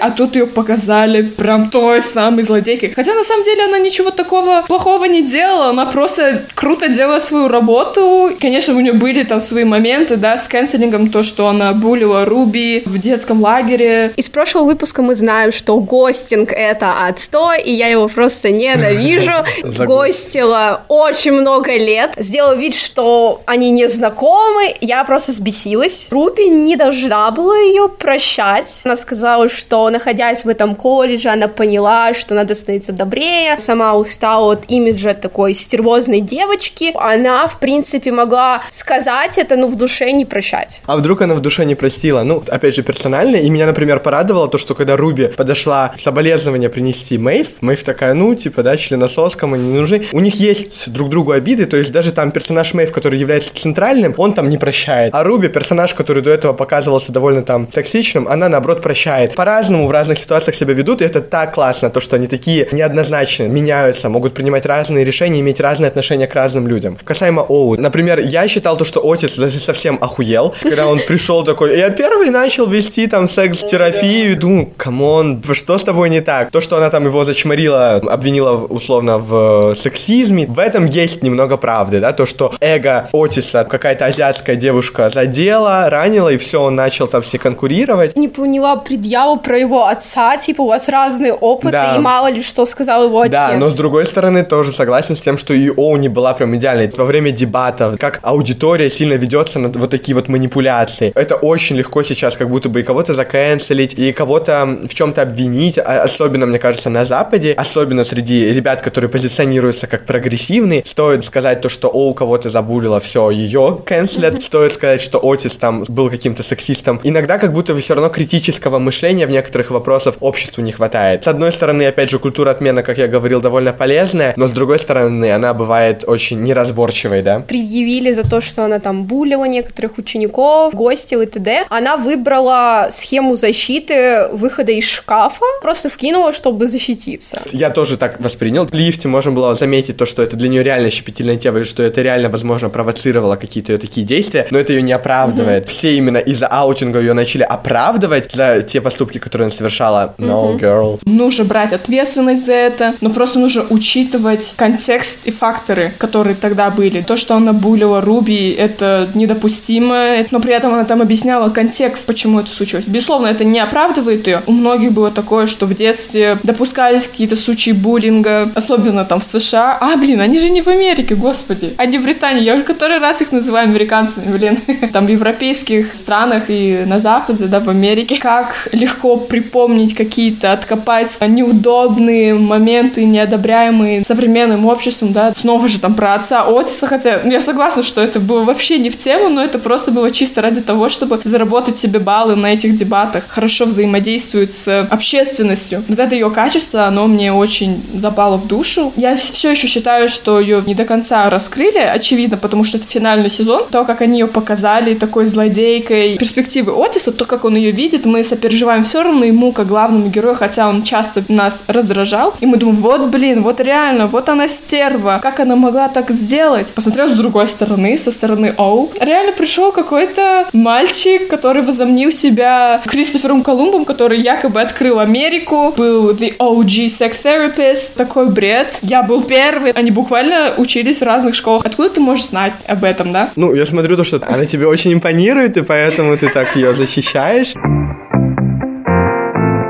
а тут ее показали прям той самой злодейкой. Хотя на самом деле она ничего такого плохого не делала, она просто круто делает свою работу. Конечно, у нее были там свои моменты, да, с кэнселингом, то, что она булила Руби в детском лагере. Из прошлого выпуска мы знаем, что гостинг — это отстой, и я его просто ненавижу. Гостила очень много лет, сделала вид, что они не знакомы, я просто сбесилась. Руби не должна была ее прощать. Она сказала, что, находясь в этом колледже, она поняла, что надо становиться добрее. Сама устала от имиджа такой стервозной девочки. Она, в принципе, могла сказать это, но в душе не прощать. А вдруг она в душе не простила? Ну, опять же, персонально. И меня, например, порадовало то, что когда Руби подошла соболезнования принести Мэйв, Мэйв такая, ну, типа, да, членосос, кому не нужны. У них есть друг другу обиды, то есть даже там персонаж Мэйв, который является центральным, он там не прощает. А Руби, персонаж, который до этого показывался довольно там токсичным, она, наоборот, прощает. По-разному в разных ситуациях себя ведут, и это так классно, то, что они такие неоднозначные, меняются, могут принимать разные решения, иметь разные отношения к разным людям. Касаемо Оу, например, я считал то, что Отис совсем охуел, когда он пришел такой, я первый начал вести там секс-терапию, думаю, come on, что с тобой не так? То, что она там его зачморила, обвинила условно в сексизме, в этом есть немного правды, да, то, что эго Отиса какая-то азиатская девушка задела, ранила, и все, он начал там все конкурировать. Не поняла предъяву про его отца, типа у вас разные опыты, да. и мало ли что сказал его отец. Да, но с другой стороны тоже согласен с тем, что и Оу не была прям идеальной. Во время дебатов, как аудитория сильно ведется на вот такие вот манипуляции. Это очень легко сейчас как будто бы и кого-то заканцелить, и кого-то в чем-то обвинить, а особенно, мне кажется, на Западе, особенно среди ребят, которые позиционируются как прогрессивные. Стоит сказать то, что Оу кого-то забулила, все, ее канцелят. Стоит сказать, что Отис там был каким-то сексистом. Иногда как будто бы все равно критического мышления в некоторых вопросах обществу не хватает. С одной стороны, опять же, культура отмена, как я говорил, довольно полезная, но с другой стороны, она бывает очень неразборчивой, да? Предъявили за то, что она там булила некоторых учеников, гостил и т.д. Она выбрала схему защиты выхода из шкафа, просто вкинула, чтобы защититься. Я тоже так воспринял. В лифте можно было заметить то, что это для нее реально щепетильная тема, и что это реально, возможно, провоцировало какие-то ее такие действия, но это ее не оправдывает. Mm-hmm. Все именно из-за аутинга ее начали оправдывать за те поступки, которые она совершала. No, mm-hmm. girl. Нужно брать ответственность за это, но просто нужно учитывать контекст и факторы, которые тогда были. То, что она булила Руби, это недопустимо, но при этом она там объясняла контекст, почему это случилось. Безусловно, это не оправдывает ее. У многих было такое, что в детстве допускались какие-то случаи буллинга, особенно там в США. А, блин, они же не в Америке, господи. Они в Британии. Я уже который раз их называю американцами, блин. Там в европейских странах и на Западе, да, в Америке. Как легко припомнить какие-то, откопать неудобные моменты, неодобряемые современным обществом, да. Снова же там про отца Отиса, хотя я согласна, что это было вообще не в тему, но это просто было чисто ради того, чтобы заработать себе баллы на этих дебатах. Хорошо взаимодействует с общественностью. Вот это ее качество, оно мне очень запало в душу. Я все еще считаю, что ее не до конца раскрыли, очевидно, потому что это финальный сезон. То, как они ее показали такой злодейкой, перспективы Отиса, то, как он ее видит, мы сопереживаем все равно ему, как главному герою, хотя он часто нас раздражал. И мы думаем, вот, блин, вот реально, вот она стерва, как она могла так сделать? Посмотрел с другой стороны, со стороны Оу. Реально пришел какой-то мальчик, который возомнил себя Кристофером Колумбом, который якобы открыл Америку, был the OG sex therapist, такой бред. Я был первый. Они буквально учились в разных школах. Откуда ты можешь знать об этом, да? Ну, я смотрю то, что она тебе очень импонирует, и поэтому ты так ее защищаешь.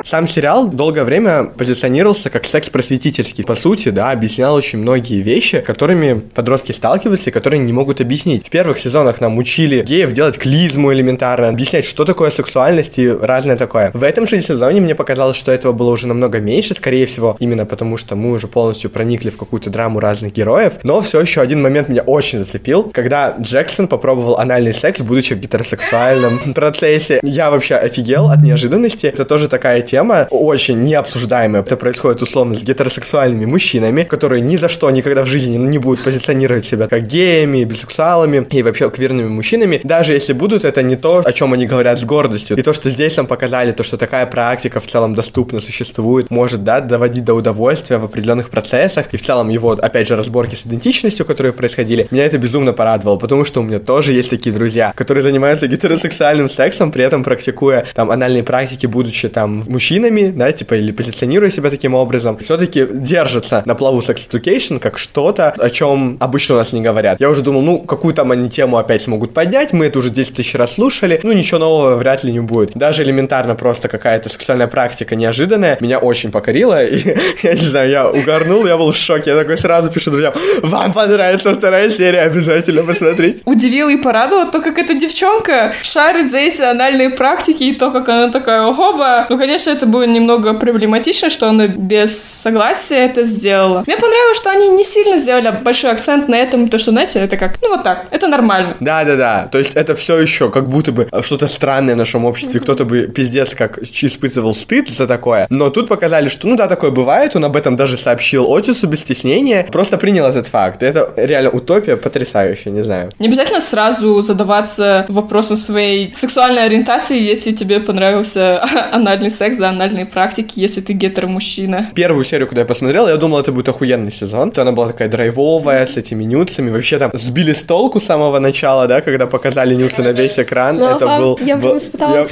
Сам сериал долгое время позиционировался как секс-просветительский. По сути, да, объяснял очень многие вещи, которыми подростки сталкиваются и которые не могут объяснить. В первых сезонах нам учили геев делать клизму элементарно, объяснять, что такое сексуальность и разное такое. В этом же сезоне мне показалось, что этого было уже намного меньше, скорее всего, именно потому что мы уже полностью проникли в какую-то драму разных героев. Но все еще один момент меня очень зацепил, когда Джексон попробовал анальный секс, будучи в гетеросексуальном процессе. Я вообще офигел от неожиданности. Это тоже такая тема, очень необсуждаемая. Это происходит условно с гетеросексуальными мужчинами, которые ни за что никогда в жизни не будут позиционировать себя как геями, бисексуалами и вообще квирными мужчинами. Даже если будут, это не то, о чем они говорят с гордостью. И то, что здесь нам показали, то, что такая практика в целом доступна, существует, может, да, доводить до удовольствия в определенных процессах. И в целом его, опять же, разборки с идентичностью, которые происходили, меня это безумно порадовало, потому что у меня тоже есть такие друзья, которые занимаются гетеросексуальным сексом, при этом практикуя там анальные практики, будучи там мужчинами, да, типа, или позиционируя себя таким образом, все-таки держатся на плаву секс education как что-то, о чем обычно у нас не говорят. Я уже думал, ну, какую там они тему опять смогут поднять, мы это уже 10 тысяч раз слушали, ну, ничего нового вряд ли не будет. Даже элементарно просто какая-то сексуальная практика неожиданная меня очень покорила, и, я не знаю, я угорнул, я был в шоке, я такой сразу пишу друзьям, вам понравится вторая серия, обязательно посмотрите. Удивило и порадовало то, как эта девчонка шарит за эти анальные практики, и то, как она такая, ого Ну, конечно, это было немного проблематично, что она без согласия это сделала. Мне понравилось, что они не сильно сделали большой акцент на этом, то, что, знаете, это как, ну, вот так, это нормально. Да-да-да, то есть это все еще как будто бы что-то странное в нашем обществе, кто-то бы пиздец как испытывал стыд за такое, но тут показали, что, ну да, такое бывает, он об этом даже сообщил Отису без стеснения, просто принял этот факт. Это реально утопия потрясающая, не знаю. Не обязательно сразу задаваться вопросом своей сексуальной ориентации, если тебе понравился анальный секс, да, анальные практики, если ты гетеро-мужчина. Первую серию, когда я посмотрел, я думал, это будет охуенный сезон. То она была такая драйвовая, с этими нюцами. Вообще там сбили с толку с самого начала, да, когда показали нюцы на весь экран. Ну, это ага, был... я был- я...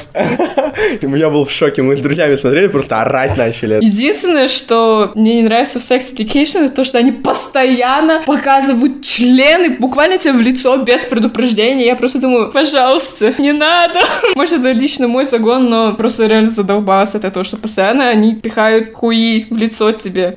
я был в шоке. Мы с друзьями смотрели, просто орать начали. Единственное, что мне не нравится в Sex Education, это то, что они постоянно показывают члены буквально тебе в лицо без предупреждения. Я просто думаю, пожалуйста, не надо. Может, это лично мой загон, но просто реально задолбалась от того, что постоянно они пихают хуи в лицо тебе.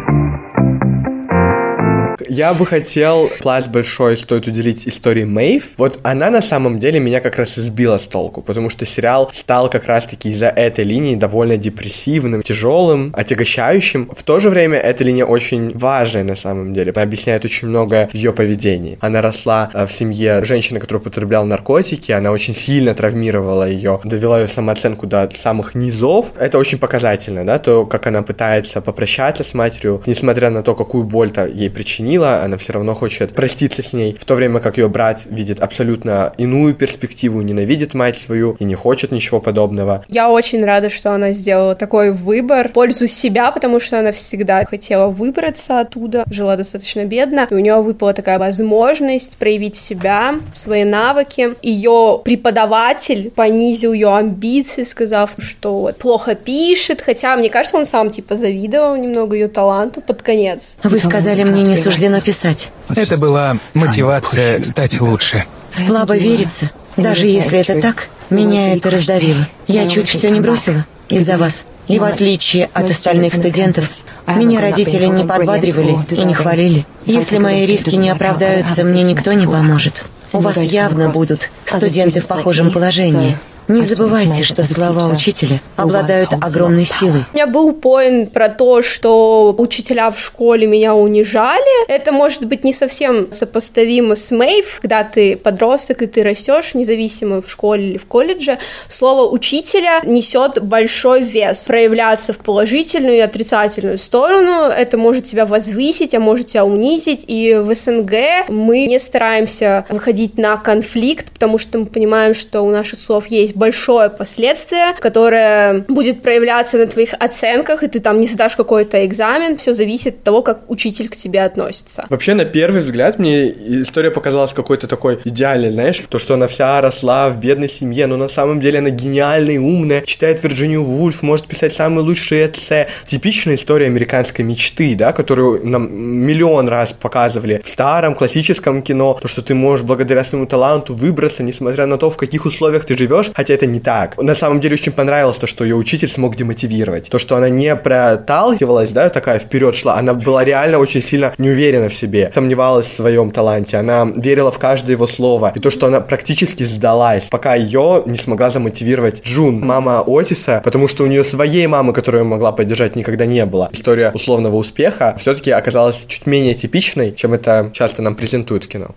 Я бы хотел пласт большой стоит уделить истории Мэйв. Вот она на самом деле меня как раз и сбила с толку, потому что сериал стал как раз-таки из-за этой линии довольно депрессивным, тяжелым, отягощающим. В то же время эта линия очень важная на самом деле. Объясняет очень многое в ее поведении. Она росла э, в семье женщины, которая употребляла наркотики, она очень сильно травмировала ее, довела ее самооценку до самых низов. Это очень показательно, да, то, как она пытается попрощаться с матерью, несмотря на то, какую боль-то ей причинила, она все равно хочет проститься с ней, в то время как ее брат видит абсолютно иную перспективу, ненавидит мать свою и не хочет ничего подобного. Я очень рада, что она сделала такой выбор в пользу себя, потому что она всегда хотела выбраться оттуда, жила достаточно бедно, и у нее выпала такая возможность проявить себя, свои навыки. Ее преподаватель понизил ее амбиции, сказав, что вот плохо пишет, хотя, мне кажется, он сам типа завидовал немного ее таланту под конец. Вы сказали, мне не суждено писать. Это была мотивация стать лучше. Слабо верится. Даже если это так, меня это раздавило. Я чуть все не бросила из-за вас. И в отличие от остальных студентов, меня родители не подбадривали и не хвалили. Если мои риски не оправдаются, мне никто не поможет. У вас явно будут студенты в похожем положении. Не забывайте, что слова учителя обладают огромной силой. У меня был поинт про то, что учителя в школе меня унижали. Это может быть не совсем сопоставимо с Мэйв, когда ты подросток и ты растешь, независимо в школе или в колледже. Слово учителя несет большой вес. Проявляться в положительную и отрицательную сторону. Это может тебя возвысить, а может тебя унизить. И в СНГ мы не стараемся выходить на конфликт, потому что мы понимаем, что у наших слов есть большое последствие, которое будет проявляться на твоих оценках, и ты там не сдашь какой-то экзамен. Все зависит от того, как учитель к тебе относится. Вообще, на первый взгляд, мне история показалась какой-то такой идеальной, знаешь, то, что она вся росла в бедной семье, но на самом деле она гениальная умная, читает Вирджинию Вульф, может писать самые лучшие эссе. Типичная история американской мечты, да, которую нам миллион раз показывали в старом классическом кино, то, что ты можешь благодаря своему таланту выбраться, несмотря на то, в каких условиях ты живешь, хотя это не так. На самом деле очень понравилось то, что ее учитель смог демотивировать. То, что она не проталкивалась, да, такая вперед шла, она была реально очень сильно не уверена в себе, сомневалась в своем таланте, она верила в каждое его слово. И то, что она практически сдалась, пока ее не смогла замотивировать Джун, мама Отиса, потому что у нее своей мамы, которую могла поддержать, никогда не было. История условного успеха все-таки оказалась чуть менее типичной, чем это часто нам презентуют в кино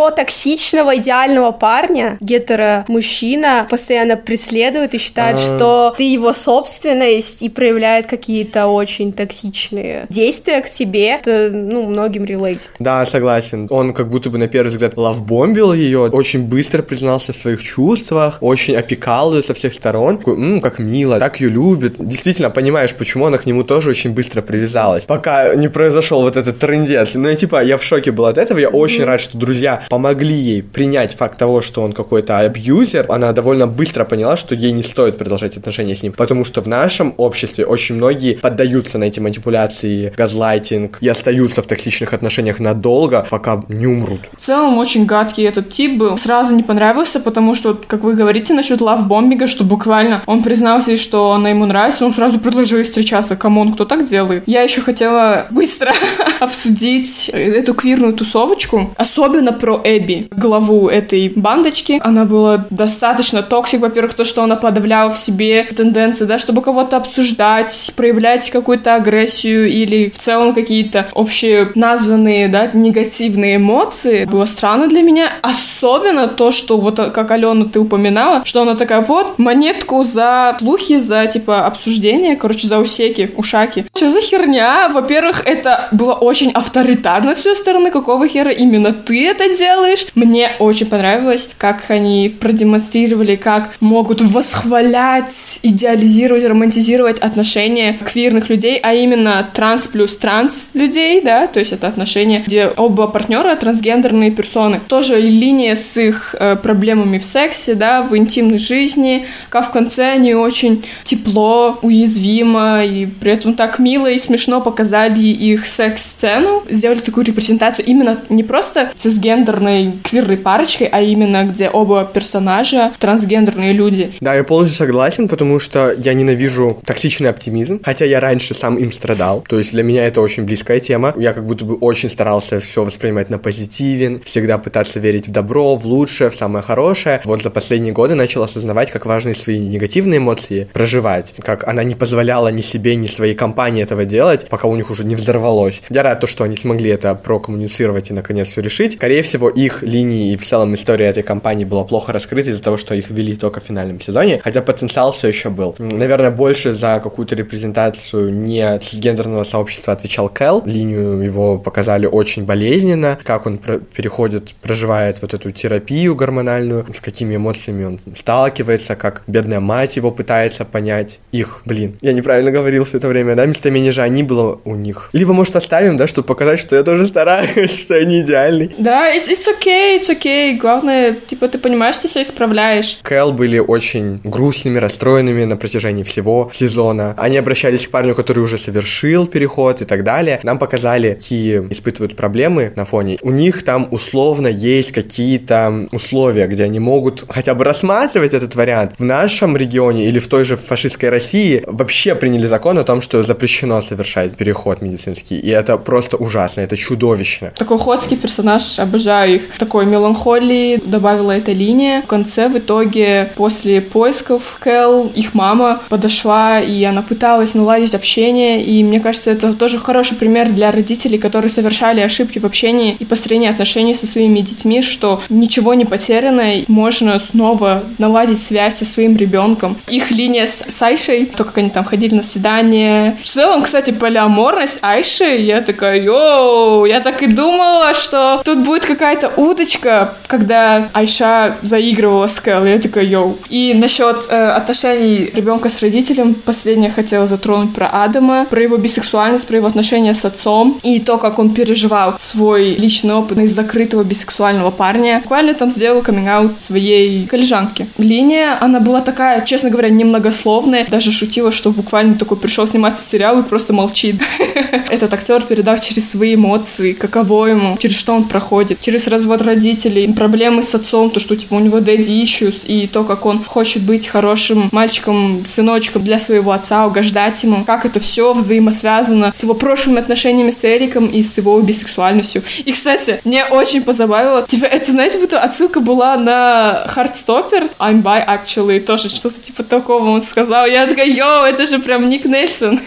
про токсичного идеального парня гетеро-мужчина постоянно преследует и считает, А-а-а. что ты его собственность и проявляет какие-то очень токсичные действия к тебе. Это, ну, многим релейтит. Да, согласен. Он как будто бы на первый взгляд лавбомбил ее, очень быстро признался в своих чувствах, очень опекал ее со всех сторон. Такой, м как мило, так ее любит. Действительно, понимаешь, почему она к нему тоже очень быстро привязалась. Пока не произошел вот этот трендец. Ну, я типа, я в шоке был от этого. Я mm-hmm. очень рад, что друзья помогли ей принять факт того, что он какой-то абьюзер, она довольно быстро поняла, что ей не стоит продолжать отношения с ним, потому что в нашем обществе очень многие поддаются на эти манипуляции, газлайтинг и остаются в токсичных отношениях надолго, пока не умрут. В целом очень гадкий этот тип был. Сразу не понравился, потому что, как вы говорите насчет лавбомбинга, что буквально он признался, что она ему нравится, он сразу предложил встречаться. Come on, кто так делает? Я еще хотела быстро обсудить эту квирную тусовочку, особенно про Эбби, главу этой бандочки. Она была достаточно toxic, во-первых, то, что она подавляла в себе тенденции, да, чтобы кого-то обсуждать, проявлять какую-то агрессию или в целом какие-то общие названные, да, негативные эмоции. Было странно для меня. Особенно то, что вот как Алена ты упоминала, что она такая, вот, монетку за плухи, за, типа, обсуждение, короче, за усеки, ушаки. Что за херня? Во-первых, это было очень авторитарно с ее стороны. Какого хера именно ты это делаешь. Мне очень понравилось, как они продемонстрировали, как могут восхвалять, идеализировать, романтизировать отношения квирных людей, а именно транс плюс транс людей, да, то есть это отношения, где оба партнера трансгендерные персоны. Тоже линия с их э, проблемами в сексе, да, в интимной жизни, как в конце они очень тепло, уязвимо и при этом так мило и смешно показали их секс-сцену, сделали такую репрезентацию именно не просто цисгендер гендерной квирной парочкой, а именно где оба персонажа трансгендерные люди. Да, я полностью согласен, потому что я ненавижу токсичный оптимизм, хотя я раньше сам им страдал. То есть для меня это очень близкая тема. Я как будто бы очень старался все воспринимать на позитивен, всегда пытаться верить в добро, в лучшее, в самое хорошее. Вот за последние годы начал осознавать, как важны свои негативные эмоции проживать, как она не позволяла ни себе, ни своей компании этого делать, пока у них уже не взорвалось. Я рад то, что они смогли это прокоммуницировать и наконец все решить. Скорее всего, всего, их линии и в целом история этой компании была плохо раскрыта из-за того, что их ввели только в финальном сезоне, хотя потенциал все еще был. Наверное, больше за какую-то репрезентацию не гендерного сообщества отвечал Кэл. Линию его показали очень болезненно, как он про- переходит, проживает вот эту терапию гормональную, с какими эмоциями он сталкивается, как бедная мать его пытается понять. Их, блин, я неправильно говорил все это время, да, местоимение же они было у них. Либо, может, оставим, да, чтобы показать, что я тоже стараюсь, что я не идеальный. Да, it's okay, it's okay. Главное, типа, ты понимаешь, ты себя исправляешь. Кэл были очень грустными, расстроенными на протяжении всего сезона. Они обращались к парню, который уже совершил переход и так далее. Нам показали, какие испытывают проблемы на фоне. У них там условно есть какие-то условия, где они могут хотя бы рассматривать этот вариант. В нашем регионе или в той же фашистской России вообще приняли закон о том, что запрещено совершать переход медицинский. И это просто ужасно, это чудовищно. Такой ходский персонаж, обожаю их такой меланхолии, добавила эта линия. В конце, в итоге, после поисков Кэл, их мама подошла, и она пыталась наладить общение, и мне кажется, это тоже хороший пример для родителей, которые совершали ошибки в общении и построении отношений со своими детьми, что ничего не потеряно, можно снова наладить связь со своим ребенком. Их линия с, с Айшей, то, как они там ходили на свидание. В целом, кстати, полиаморность Айши, я такая, йоу, я так и думала, что тут будет какая какая-то удочка, когда Айша заигрывала с Кэл, я такая, йоу. И насчет э, отношений ребенка с родителем, последнее хотела затронуть про Адама, про его бисексуальность, про его отношения с отцом и то, как он переживал свой личный опыт из закрытого бисексуального парня. Буквально там сделал каминг своей коллежанке. Линия, она была такая, честно говоря, немногословная. Даже шутила, что буквально такой пришел сниматься в сериал и просто молчит. Этот актер передал через свои эмоции, каково ему, через что он проходит, через через развод родителей, проблемы с отцом, то, что типа у него daddy issues, и то, как он хочет быть хорошим мальчиком, сыночком для своего отца, угождать ему, как это все взаимосвязано с его прошлыми отношениями с Эриком и с его бисексуальностью. И, кстати, мне очень позабавило, типа, это, знаете, будто отсылка была на Heartstopper, I'm bi actually, тоже что-то типа такого он сказал. Я такая, йоу, это же прям Ник Нельсон.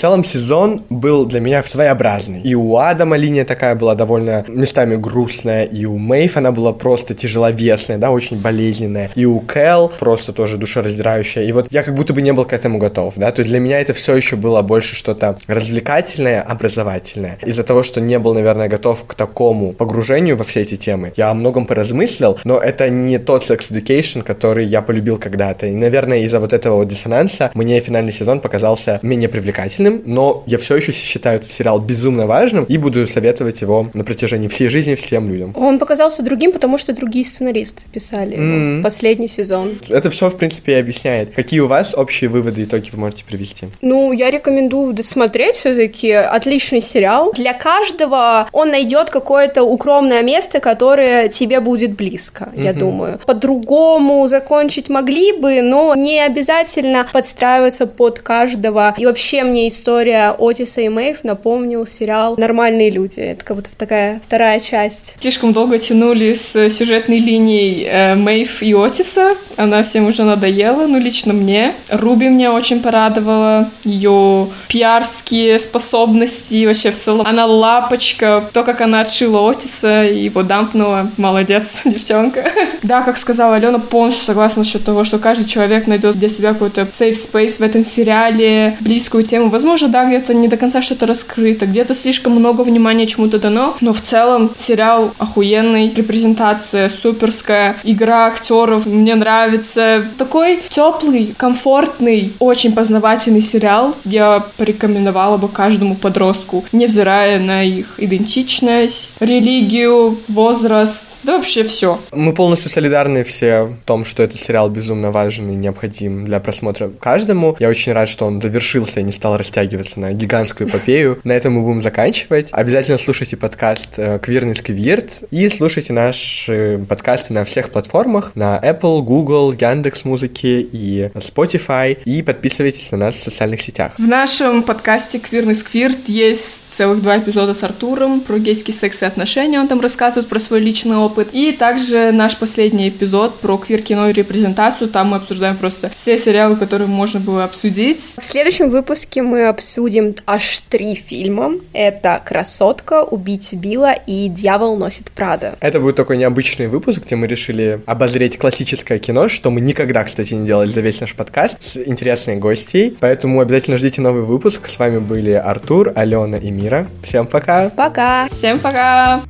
Целом сезон был для меня своеобразный. И у Адама линия такая была довольно местами грустная, и у Мэйв она была просто тяжеловесная, да, очень болезненная. И у Кэл просто тоже душераздирающая. И вот я как будто бы не был к этому готов, да, то есть для меня это все еще было больше что-то развлекательное, образовательное. Из-за того, что не был, наверное, готов к такому погружению во все эти темы, я о многом поразмыслил, но это не тот Sex Education, который я полюбил когда-то. И, наверное, из-за вот этого вот диссонанса мне финальный сезон показался менее привлекательным, длинным, но я все еще считаю этот сериал безумно важным и буду советовать его на протяжении всей жизни всем людям. Он показался другим, потому что другие сценаристы писали mm-hmm. последний сезон. Это все, в принципе, и объясняет. Какие у вас общие выводы и итоги вы можете привести? Ну, я рекомендую досмотреть все-таки. Отличный сериал. Для каждого он найдет какое-то укромное место, которое тебе будет близко, mm-hmm. я думаю. По-другому закончить могли бы, но не обязательно подстраиваться под каждого. И вообще мне история Отиса и Мэйв напомнил сериал «Нормальные люди». Это как будто такая вторая часть. Слишком долго тянули с сюжетной линией э, Мэйв и Отиса. Она всем уже надоела, ну, лично мне. Руби меня очень порадовала. Ее пиарские способности вообще в целом. Она лапочка. То, как она отшила Отиса и его дампнула. Молодец, девчонка. Да, как сказала Алена, полностью согласна насчет того, что каждый человек найдет для себя какой-то safe space в этом сериале, близкую тему. Возможно, да, где-то не до конца что-то раскрыто, где-то слишком много внимания чему-то дано, но в целом сериал охуенный, репрезентация суперская, игра актеров мне нравится. Такой теплый, комфортный, очень познавательный сериал. Я порекомендовала бы каждому подростку, невзирая на их идентичность, религию, возраст, да вообще все. Мы полностью солидарны все в том, что этот сериал безумно важен и необходим для просмотра каждому. Я очень рад, что он завершился и не стал растягиваться на гигантскую эпопею. На этом мы будем заканчивать. Обязательно слушайте подкаст э, «Квирный сквирт» и слушайте наши подкасты на всех платформах, на Apple, Google, Яндекс Музыки и Spotify. И подписывайтесь на нас в социальных сетях. В нашем подкасте «Квирный сквирт» есть целых два эпизода с Артуром про гейский секс и отношения. Он там рассказывает про свой личный опыт. И также наш последний эпизод про квир-кино и репрезентацию. Там мы обсуждаем просто все сериалы, которые можно было обсудить. В следующем выпуске мы обсудим аж три фильма. Это «Красотка», «Убить Билла» и «Дьявол носит Прада». Это будет такой необычный выпуск, где мы решили обозреть классическое кино, что мы никогда, кстати, не делали за весь наш подкаст, с интересной гостей. Поэтому обязательно ждите новый выпуск. С вами были Артур, Алена и Мира. Всем пока! Пока! Всем пока!